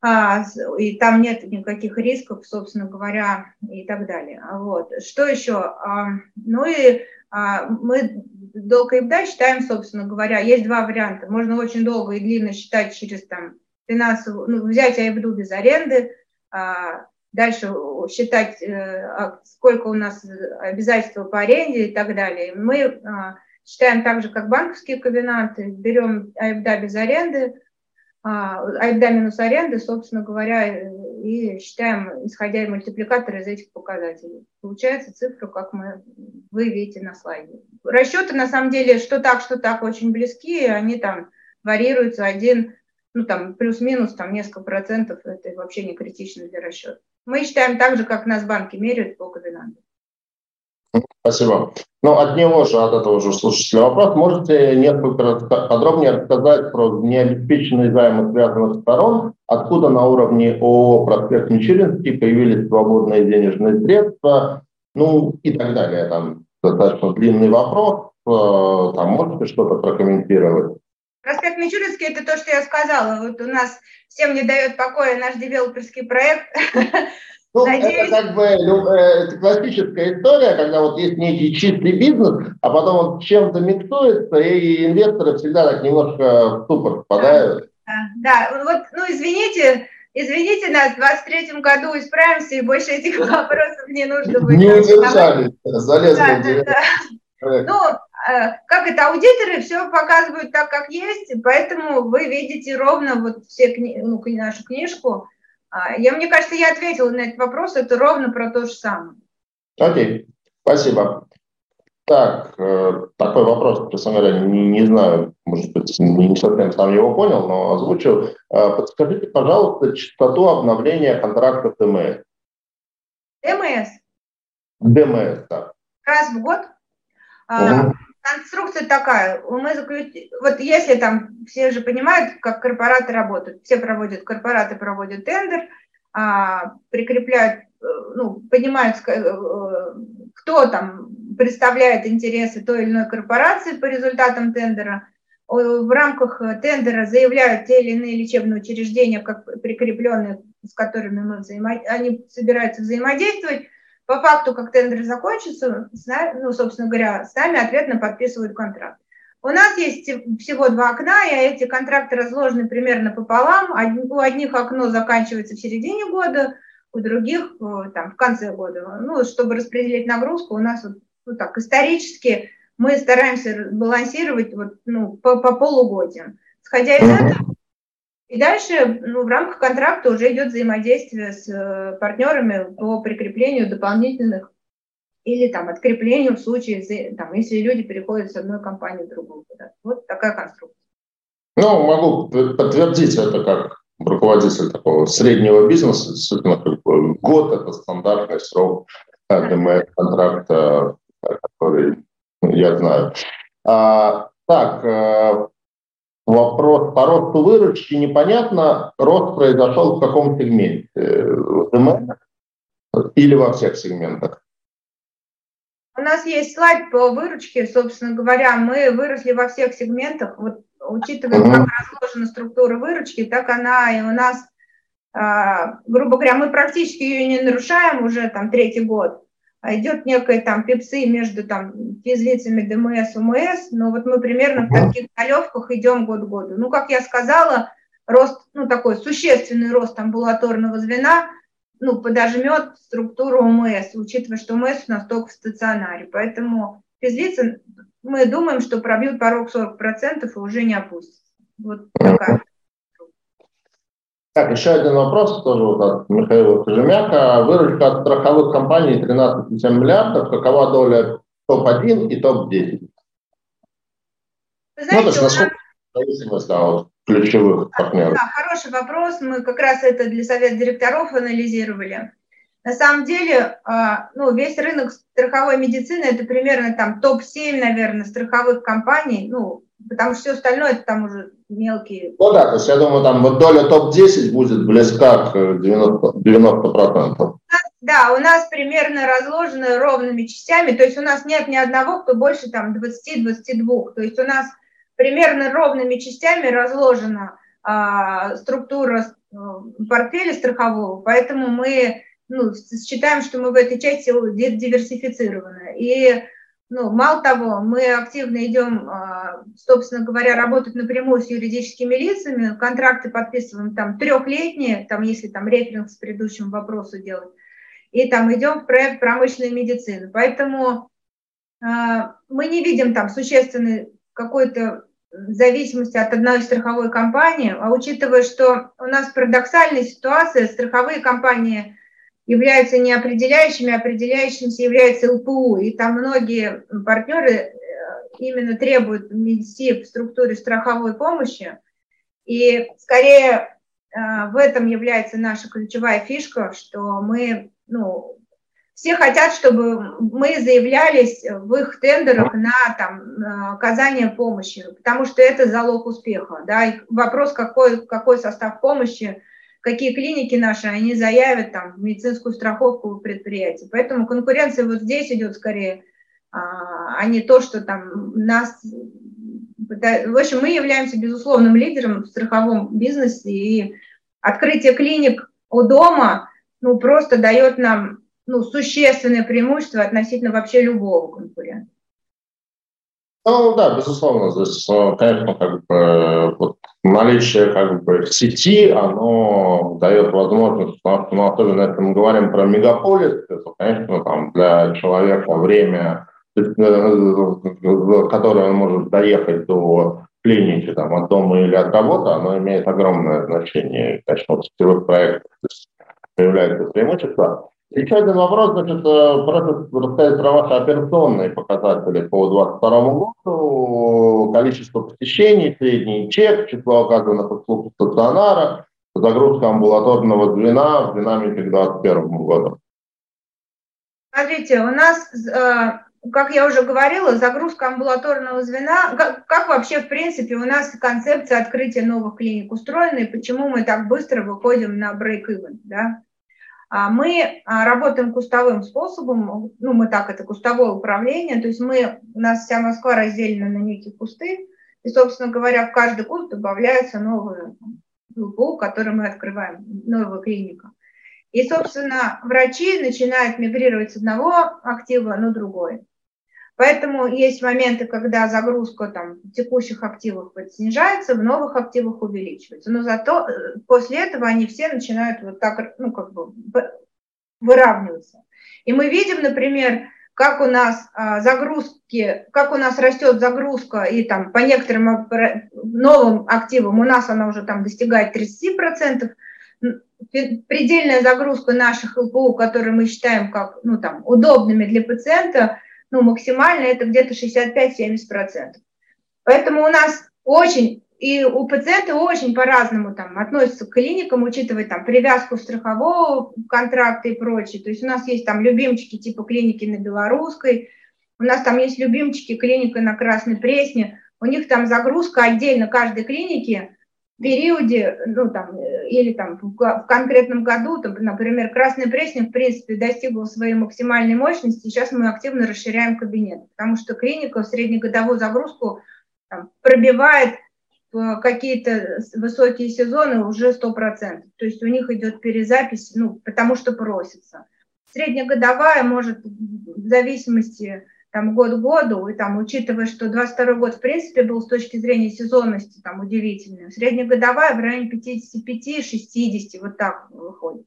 а, и там нет никаких рисков, собственно говоря, и так далее. Вот. Что еще? А, ну и а, мы долго и да считаем, собственно говоря, есть два варианта. Можно очень долго и длинно считать через там финансовую, ну, взять АИБДУ без аренды, а, дальше считать, э, сколько у нас обязательства по аренде и так далее. Мы а, считаем так же, как банковские ковенанты, берем АИБДА без аренды, айда минус аренды, собственно говоря, и считаем, исходя из мультипликатора из этих показателей. Получается цифра, как мы, вы видите на слайде. Расчеты, на самом деле, что так, что так, очень близки, они там варьируются один, ну там плюс-минус, там несколько процентов, это вообще не критично для расчета. Мы считаем так же, как нас банки меряют по ковенантам. Спасибо. Ну, от него же, от этого же слушателя вопрос. Можете несколько подробнее рассказать про необеспеченные займы связанных сторон, откуда на уровне ООО «Проспект Мичуринский» появились свободные денежные средства, ну и так далее. Там достаточно длинный вопрос. Э, там можете что-то прокомментировать? Проспект Мичуринский – это то, что я сказала. Вот у нас всем не дает покоя наш девелоперский проект. Ну, Надеюсь... это как бы ну, э, это классическая история, когда вот есть некий чистый бизнес, а потом он чем-то миксуется, и инвесторы всегда так немножко в ступор впадают. Да, да, вот, ну, извините, извините нас, в 23 году исправимся, и больше этих вопросов не нужно будет. Не удержались, залезли да, да, да. Ну, как это, аудиторы все показывают так, как есть, поэтому вы видите ровно вот все кни ну, нашу книжку, а, я, мне кажется, я ответила на этот вопрос, это ровно про то же самое. Окей, спасибо. Так, э, такой вопрос, честно говоря, не, не знаю, может быть, не, не совсем сам его понял, но озвучил. Э, подскажите, пожалуйста, частоту обновления контрактов ДМС. ДМС? ДМС, да. Раз в год? Угу конструкция такая. Мы заключ... Вот если там все же понимают, как корпораты работают, все проводят, корпораты проводят тендер, а, прикрепляют, э, ну, понимают, э, кто там представляет интересы той или иной корпорации по результатам тендера. В рамках тендера заявляют те или иные лечебные учреждения, как прикрепленные, с которыми мы взаимо... они собираются взаимодействовать. По факту, как тендер закончится, ну, собственно говоря, с нами ответно подписывают контракт. У нас есть всего два окна, и эти контракты разложены примерно пополам. У одних окно заканчивается в середине года, у других э, там, в конце года. Ну, чтобы распределить нагрузку, у нас вот, ну, так, исторически мы стараемся балансировать вот, ну, по, по полугодиям. Сходя из этого, и дальше ну, в рамках контракта уже идет взаимодействие с э, партнерами по прикреплению дополнительных или там откреплению в случае, там, если люди переходят с одной компании в другую. Да. Вот такая конструкция. Ну, могу подтвердить это как руководитель такого среднего бизнеса. Действительно, как бы год – это стандартный срок ДМС контракта, который я знаю. А, так, э, вопрос по росту выручки непонятно. Рост произошел в каком сегменте? В ДМС или во всех сегментах? У нас есть слайд по выручке, собственно говоря, мы выросли во всех сегментах. Вот, учитывая, как разложена структура выручки, так она и у нас, а, грубо говоря, мы практически ее не нарушаем уже там третий год. А идет некая там пипсы между там физлицами ДМС, УМС, но вот мы примерно в таких налевках идем год к году. Ну, как я сказала, рост, ну, такой существенный рост амбулаторного звена – ну, подожмет структуру ОМС, учитывая, что ОМС у нас только в стационаре. Поэтому физлицы, мы думаем, что пробьют порог 40% и уже не опустятся. Вот такая. Так, еще один вопрос тоже вот от Михаила Кожемяка. Выручка от страховых компаний 13,7 миллиардов. Какова доля топ-1 и топ-10? Знаете, ну, то есть, насколько зависимость да, от ключевых партнеров? Да, хороший вопрос. Мы как раз это для совета директоров анализировали. На самом деле, а, ну, весь рынок страховой медицины – это примерно там топ-7, наверное, страховых компаний, ну, потому что все остальное – это там уже мелкие. Ну да, то есть я думаю, там вот доля топ-10 будет близка к 90%. 90%. Да, у нас примерно разложено ровными частями, то есть у нас нет ни одного, кто больше там 20-22, то есть у нас примерно ровными частями разложена а, структура э, портфеля страхового, поэтому мы ну, считаем, что мы в этой части диверсифицированы. И ну, мало того, мы активно идем, а, собственно говоря, работать напрямую с юридическими лицами, контракты подписываем там трехлетние, там, если там референс к предыдущему вопросу делать, и там идем в проект промышленной медицины. Поэтому э, мы не видим там существенной какой-то зависимости от одной страховой компании, а учитывая, что у нас парадоксальная ситуация, страховые компании являются не определяющими, определяющимся является ЛПУ, и там многие партнеры э, именно требуют медси в структуре страховой помощи, и скорее э, в этом является наша ключевая фишка, что мы ну, все хотят, чтобы мы заявлялись в их тендерах на там, оказание помощи, потому что это залог успеха. Да? И вопрос, какой, какой состав помощи, какие клиники наши, они заявят там, медицинскую страховку предприятия. Поэтому конкуренция вот здесь идет скорее, а, а не то, что там нас... В общем, мы являемся безусловным лидером в страховом бизнесе, и открытие клиник у дома ну, просто дает нам ну, существенное преимущество относительно вообще любого конкурента. Ну да, безусловно, здесь, конечно, как бы вот, наличие как бы сети, оно дает возможность, потому ну, особенно если мы говорим про мегаполис, то, конечно, там для человека время, э, которое он может доехать до клиники, там, от дома или от работы, оно имеет огромное значение. Конечно, в сетевых проектах появляется преимущество. Еще один вопрос, значит, э, просто рассказать про ваши операционные показатели по 2022 году, количество посещений, средний чек, число оказанных услуг стационара, загрузка амбулаторного звена в динамике к 2021 году. Смотрите, у нас э, как я уже говорила, загрузка амбулаторного звена, как, как вообще, в принципе, у нас концепция открытия новых клиник устроена, и почему мы так быстро выходим на break-even, да? А мы а, работаем кустовым способом, ну, мы так, это кустовое управление, то есть мы, у нас вся Москва разделена на некие кусты, и, собственно говоря, в каждый куст добавляется новый ЛПУ, который мы открываем, новая клиника. И, собственно, врачи начинают мигрировать с одного актива на другой. Поэтому есть моменты, когда загрузка там, текущих активов снижается, в новых активах увеличивается. Но зато э, после этого они все начинают вот так, ну, как бы выравниваться. И мы видим, например, как у нас а, загрузки, как у нас растет загрузка, и там по некоторым новым активам у нас она уже там достигает 30%, предельная загрузка наших ЛПУ, которые мы считаем как ну, там, удобными для пациента, ну, максимально это где-то 65-70%. Поэтому у нас очень, и у пациента очень по-разному там относятся к клиникам, учитывая там привязку страхового контракта и прочее. То есть у нас есть там любимчики типа клиники на Белорусской, у нас там есть любимчики клиника на Красной Пресне, у них там загрузка отдельно каждой клиники периоде, ну, там, э, или там в конкретном году, там, например, Красный Пресник, в принципе, достигла своей максимальной мощности, сейчас мы активно расширяем кабинет, потому что клиника в среднегодовую загрузку там, пробивает какие-то высокие сезоны уже 100%. То есть у них идет перезапись, ну, потому что просится. Среднегодовая может в зависимости там год к году, и там, учитывая, что 22 год, в принципе, был с точки зрения сезонности там удивительный, среднегодовая в районе 55-60, вот так выходит.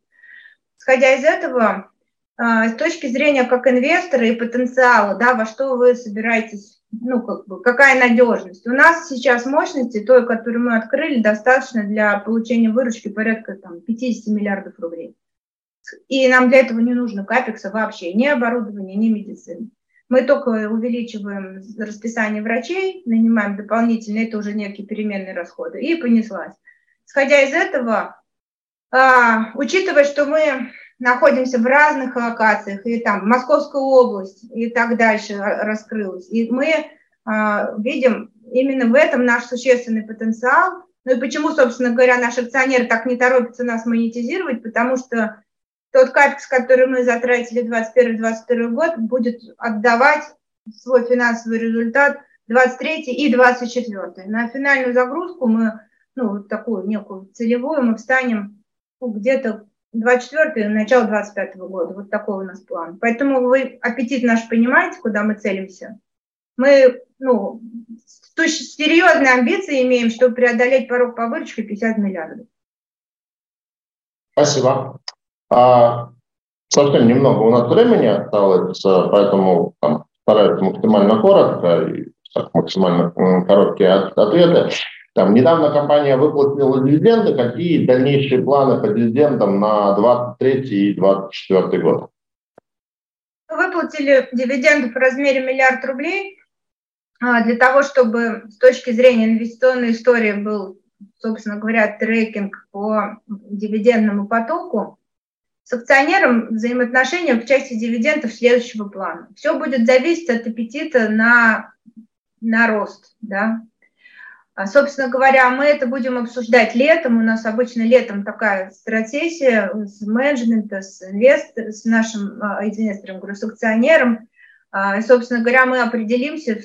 Сходя из этого, а, с точки зрения как инвестора и потенциала, да, во что вы собираетесь, ну, как бы, какая надежность. У нас сейчас мощности, той, которую мы открыли, достаточно для получения выручки порядка там, 50 миллиардов рублей. И нам для этого не нужно капекса вообще, ни оборудования, ни медицины. Мы только увеличиваем расписание врачей, нанимаем дополнительно, это уже некие переменные расходы, и понеслась. Исходя из этого, а, учитывая, что мы находимся в разных локациях, и там Московская область и так дальше раскрылась, и мы а, видим именно в этом наш существенный потенциал. Ну и почему, собственно говоря, наши акционеры так не торопятся нас монетизировать, потому что тот капекс, который мы затратили 2021-2022 год, будет отдавать свой финансовый результат 23 и 24. На финальную загрузку мы, ну, такую некую целевую, мы встанем ну, где-то 24 начало 25 года. Вот такой у нас план. Поэтому вы аппетит наш понимаете, куда мы целимся. Мы, ну, серьезные амбиции имеем, чтобы преодолеть порог по выручке 50 миллиардов. Спасибо. А, совсем немного у нас времени осталось, поэтому там, стараюсь максимально коротко и так, максимально короткие ответы. Там, недавно компания выплатила дивиденды. Какие дальнейшие планы по дивидендам на 23 и 24 год? Выплатили дивиденды в размере миллиард рублей а, для того, чтобы с точки зрения инвестиционной истории был, собственно говоря, трекинг по дивидендному потоку с акционером взаимоотношения в части дивидендов следующего плана. Все будет зависеть от аппетита на, на рост. Да? А, собственно говоря, мы это будем обсуждать летом. У нас обычно летом такая стратегия с менеджментом, с, инвестор, с нашим а, инвестором, говорю, с акционером. А, и, собственно говоря, мы определимся,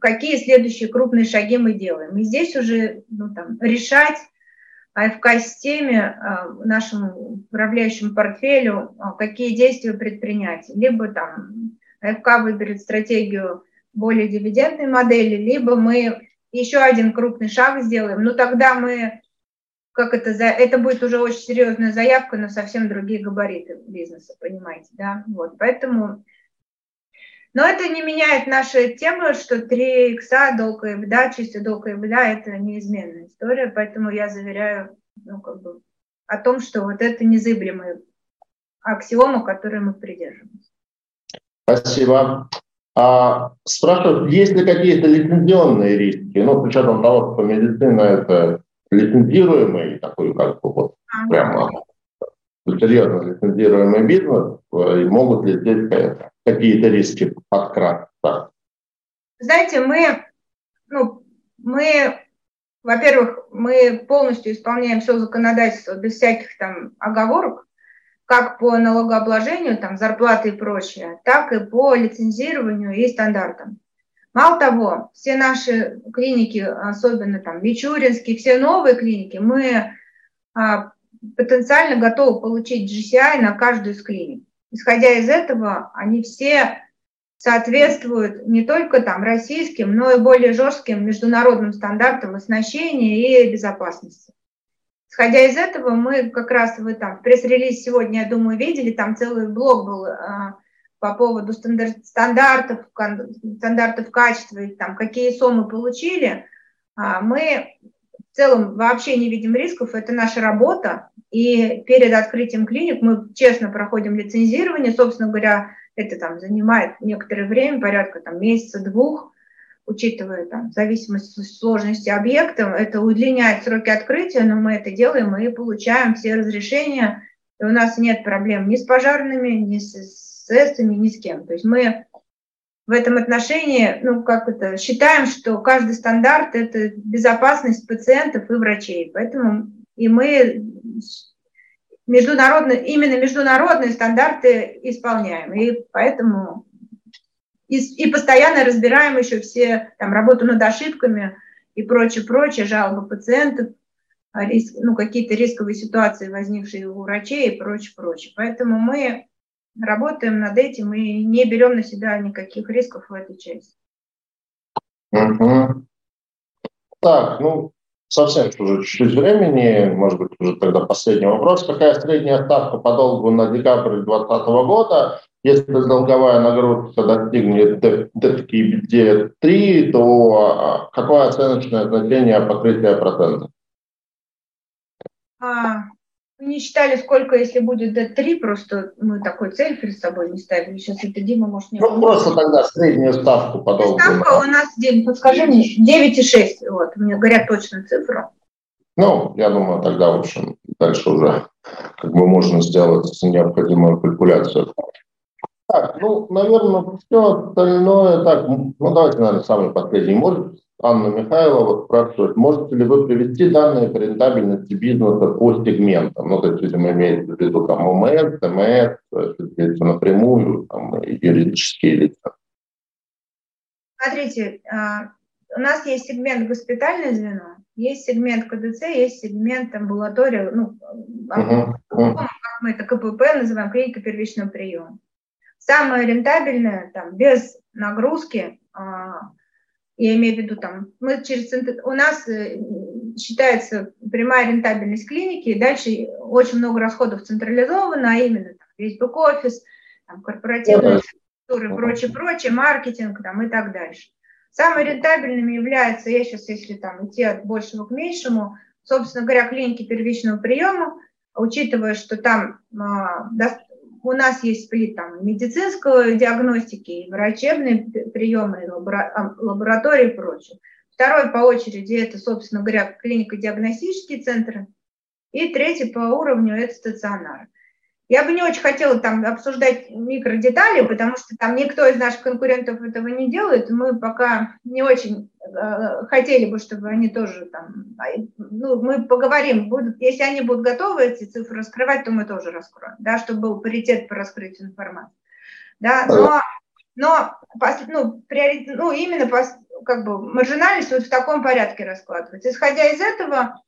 какие следующие крупные шаги мы делаем. И здесь уже ну, там, решать АФК-системе, а, нашему управляющему портфелю, а, какие действия предпринять. Либо там АФК выберет стратегию более дивидендной модели, либо мы еще один крупный шаг сделаем. Но тогда мы, как это, это будет уже очень серьезная заявка на совсем другие габариты бизнеса, понимаете, да? Вот, поэтому но это не меняет нашей темы, что 3 икса, долг и беда, чистый долг и беда – это неизменная история, поэтому я заверяю ну, как бы, о том, что вот это незыблемая аксиома, которой мы придерживаемся. Спасибо. А, спрашивают, есть ли какие-то лицензионные риски? Ну, с учетом того, что медицина – это лицензируемый такой, как бы, вот, прямо серьезно лицензируемый бизнес, и могут ли здесь какие-то риски подкратиться? Знаете, мы, ну, мы, во-первых, мы полностью исполняем все законодательство без всяких там оговорок, как по налогообложению, там, зарплаты и прочее, так и по лицензированию и стандартам. Мало того, все наши клиники, особенно там Мичуринские, все новые клиники, мы а, потенциально готовы получить GCI на каждую из клиник. Исходя из этого, они все соответствуют не только там российским, но и более жестким международным стандартам оснащения и безопасности. Исходя из этого, мы как раз вы там пресс-релиз сегодня, я думаю, видели, там целый блок был а, по поводу стандарт, стандартов, стандартов качества, и там, какие СОМы получили. А, мы в целом вообще не видим рисков, это наша работа, и перед открытием клиник мы честно проходим лицензирование, собственно говоря, это там занимает некоторое время, порядка там месяца-двух, учитывая там зависимость сложности объекта, это удлиняет сроки открытия, но мы это делаем и получаем все разрешения, и у нас нет проблем ни с пожарными, ни с, с ни с кем. То есть мы в этом отношении, ну, как это, считаем, что каждый стандарт – это безопасность пациентов и врачей. Поэтому и мы международные, именно международные стандарты исполняем. И поэтому и, и постоянно разбираем еще все там работу над ошибками и прочее, прочее, жалобы пациентов, риск, ну, какие-то рисковые ситуации, возникшие у врачей и прочее, прочее. Поэтому мы работаем над этим и не берем на себя никаких рисков в этой части. Угу. Так, ну, совсем уже чуть-чуть времени, может быть, уже тогда последний вопрос. Какая средняя ставка по долгу на декабрь 2020 года? Если долговая нагрузка достигнет DFKBD 3, то а, какое оценочное значение покрытия процентов? А, не считали, сколько, если будет D3, просто мы такой цель перед собой не ставили. Сейчас это Дима может не... Ну, просто тогда среднюю ставку по долгу. Ставка у нас, Дим, подскажи мне, 9,6. Вот, мне говорят точную цифру. Ну, я думаю, тогда, в общем, дальше уже как бы можно сделать необходимую калькуляцию. Так, ну, наверное, все остальное так. Ну, давайте, наверное, самый последний. Может, Анна Михайлова спрашивает, можете ли вы привести данные по рентабельности бизнеса по сегментам? Ну, то есть, видимо, имеется в виду там ОМС, ТМС, соответственно, напрямую, там, юридические лица. Смотрите, а, у нас есть сегмент госпитальное звено, есть сегмент КДЦ, есть сегмент амбулатория, ну, uh-huh. как мы это КПП называем, клиника первичного приема. Самое рентабельное, там, без нагрузки, а, я имею в виду там, мы через у нас э, считается прямая рентабельность клиники, и дальше очень много расходов централизовано, а именно там, весь бэк-офис, там, корпоративные структуры, прочее, прочее, маркетинг там, и так дальше. Самыми рентабельными являются, я сейчас, если там идти от большего к меньшему, собственно говоря, клиники первичного приема, учитывая, что там а, у нас есть сплит там, медицинской диагностики, и врачебные приемы, и лаборатории и прочее. Второй по очереди это, собственно говоря, клинико-диагностические центры. И третий по уровню это стационар. Я бы не очень хотела там обсуждать микродетали, потому что там никто из наших конкурентов этого не делает. Мы пока не очень э, хотели бы, чтобы они тоже там, а, ну, мы поговорим, будут, если они будут готовы эти цифры раскрывать, то мы тоже раскроем, да, чтобы был паритет по раскрытию информации. Да, но, но ну, приоритет, ну, именно как бы маржинальность вот в таком порядке раскладывается. Исходя из этого,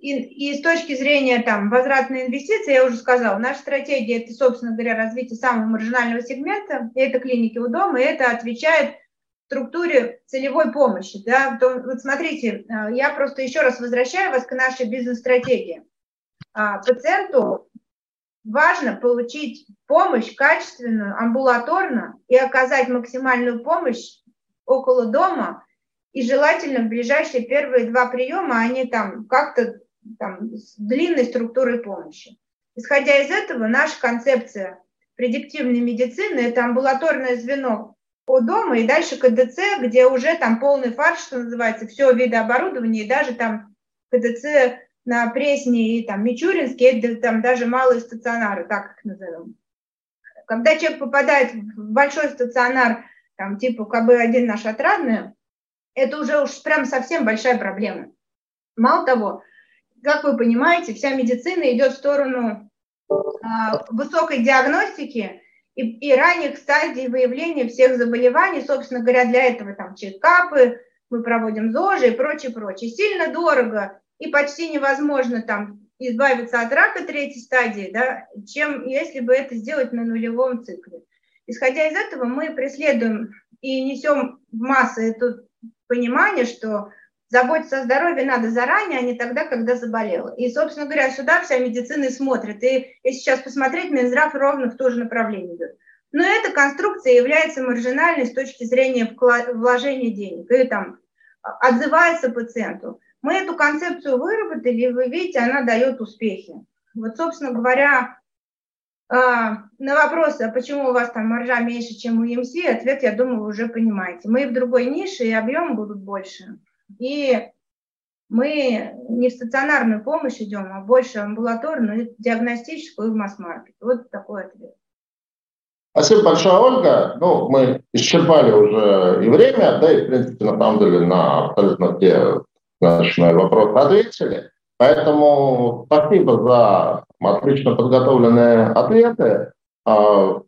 и, и с точки зрения там, возвратной инвестиции, я уже сказала, наша стратегия – это, собственно говоря, развитие самого маржинального сегмента, это клиники у дома, и это отвечает структуре целевой помощи. Да? То, вот смотрите, а, я просто еще раз возвращаю вас к нашей бизнес-стратегии. А, пациенту важно получить помощь качественную, амбулаторно и оказать максимальную помощь около дома – и желательно в ближайшие первые два приема они там как-то там, с длинной структурой помощи. Исходя из этого, наша концепция предиктивной медицины – это амбулаторное звено у дома и дальше КДЦ, где уже там полный фарш, что называется, все виды оборудования, и даже там КДЦ на Пресне и там Мичуринске, это там даже малые стационары, так их назовем. когда человек попадает в большой стационар, там, типа КБ-1 наш отрадный, это уже уж прям совсем большая проблема. Мало того, как вы понимаете, вся медицина идет в сторону э, высокой диагностики и, и ранних стадий выявления всех заболеваний. Собственно говоря, для этого там чекапы, мы проводим ЗОЖи и прочее, прочее. Сильно дорого и почти невозможно там избавиться от рака третьей стадии, да, чем если бы это сделать на нулевом цикле. Исходя из этого, мы преследуем и несем в массы это понимание, что заботиться о здоровье надо заранее, а не тогда, когда заболела. И, собственно говоря, сюда вся медицина и смотрит. И если сейчас посмотреть, Минздрав ровно в то же направление идет. Но эта конструкция является маржинальной с точки зрения вложения денег и там отзывается пациенту. Мы эту концепцию выработали, и вы видите, она дает успехи. Вот, собственно говоря, а, на вопрос, а почему у вас там маржа меньше, чем у EMC, ответ, я думаю, вы уже понимаете. Мы в другой нише, и объемы будут больше. И мы не в стационарную помощь идем, а больше амбулаторную, диагностическую и в масс-маркет. Вот такой ответ. Спасибо большое, Ольга. Ну, мы исчерпали уже и время, да, и, в принципе, на самом деле, на абсолютно все наши вопросы ответили. Поэтому спасибо за отлично подготовленные ответы. А,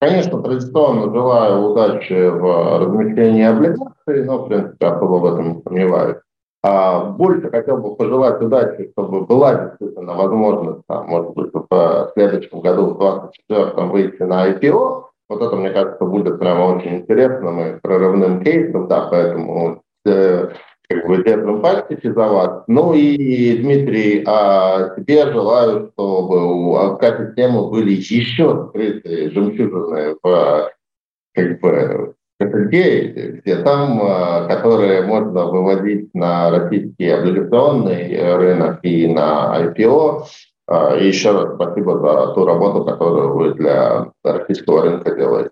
конечно, традиционно желаю удачи в размещении облигаций, но, в принципе, особо в этом не сомневаюсь. А больше хотел бы пожелать удачи, чтобы была действительно возможность, там, может быть, в следующем году, в 2024 выйти на IPO. Вот это, мне кажется, будет прямо очень интересным и прорывным кейсом, да, поэтому э, как бы держим пальчики за вас. Ну и, Дмитрий, а тебе желаю, чтобы у АК-системы были еще скрытые жемчужины в как бы кошельке, где там, а, которые можно выводить на российский облигационный рынок и на IPO. А, и еще раз спасибо за ту работу, которую вы для российского рынка делаете.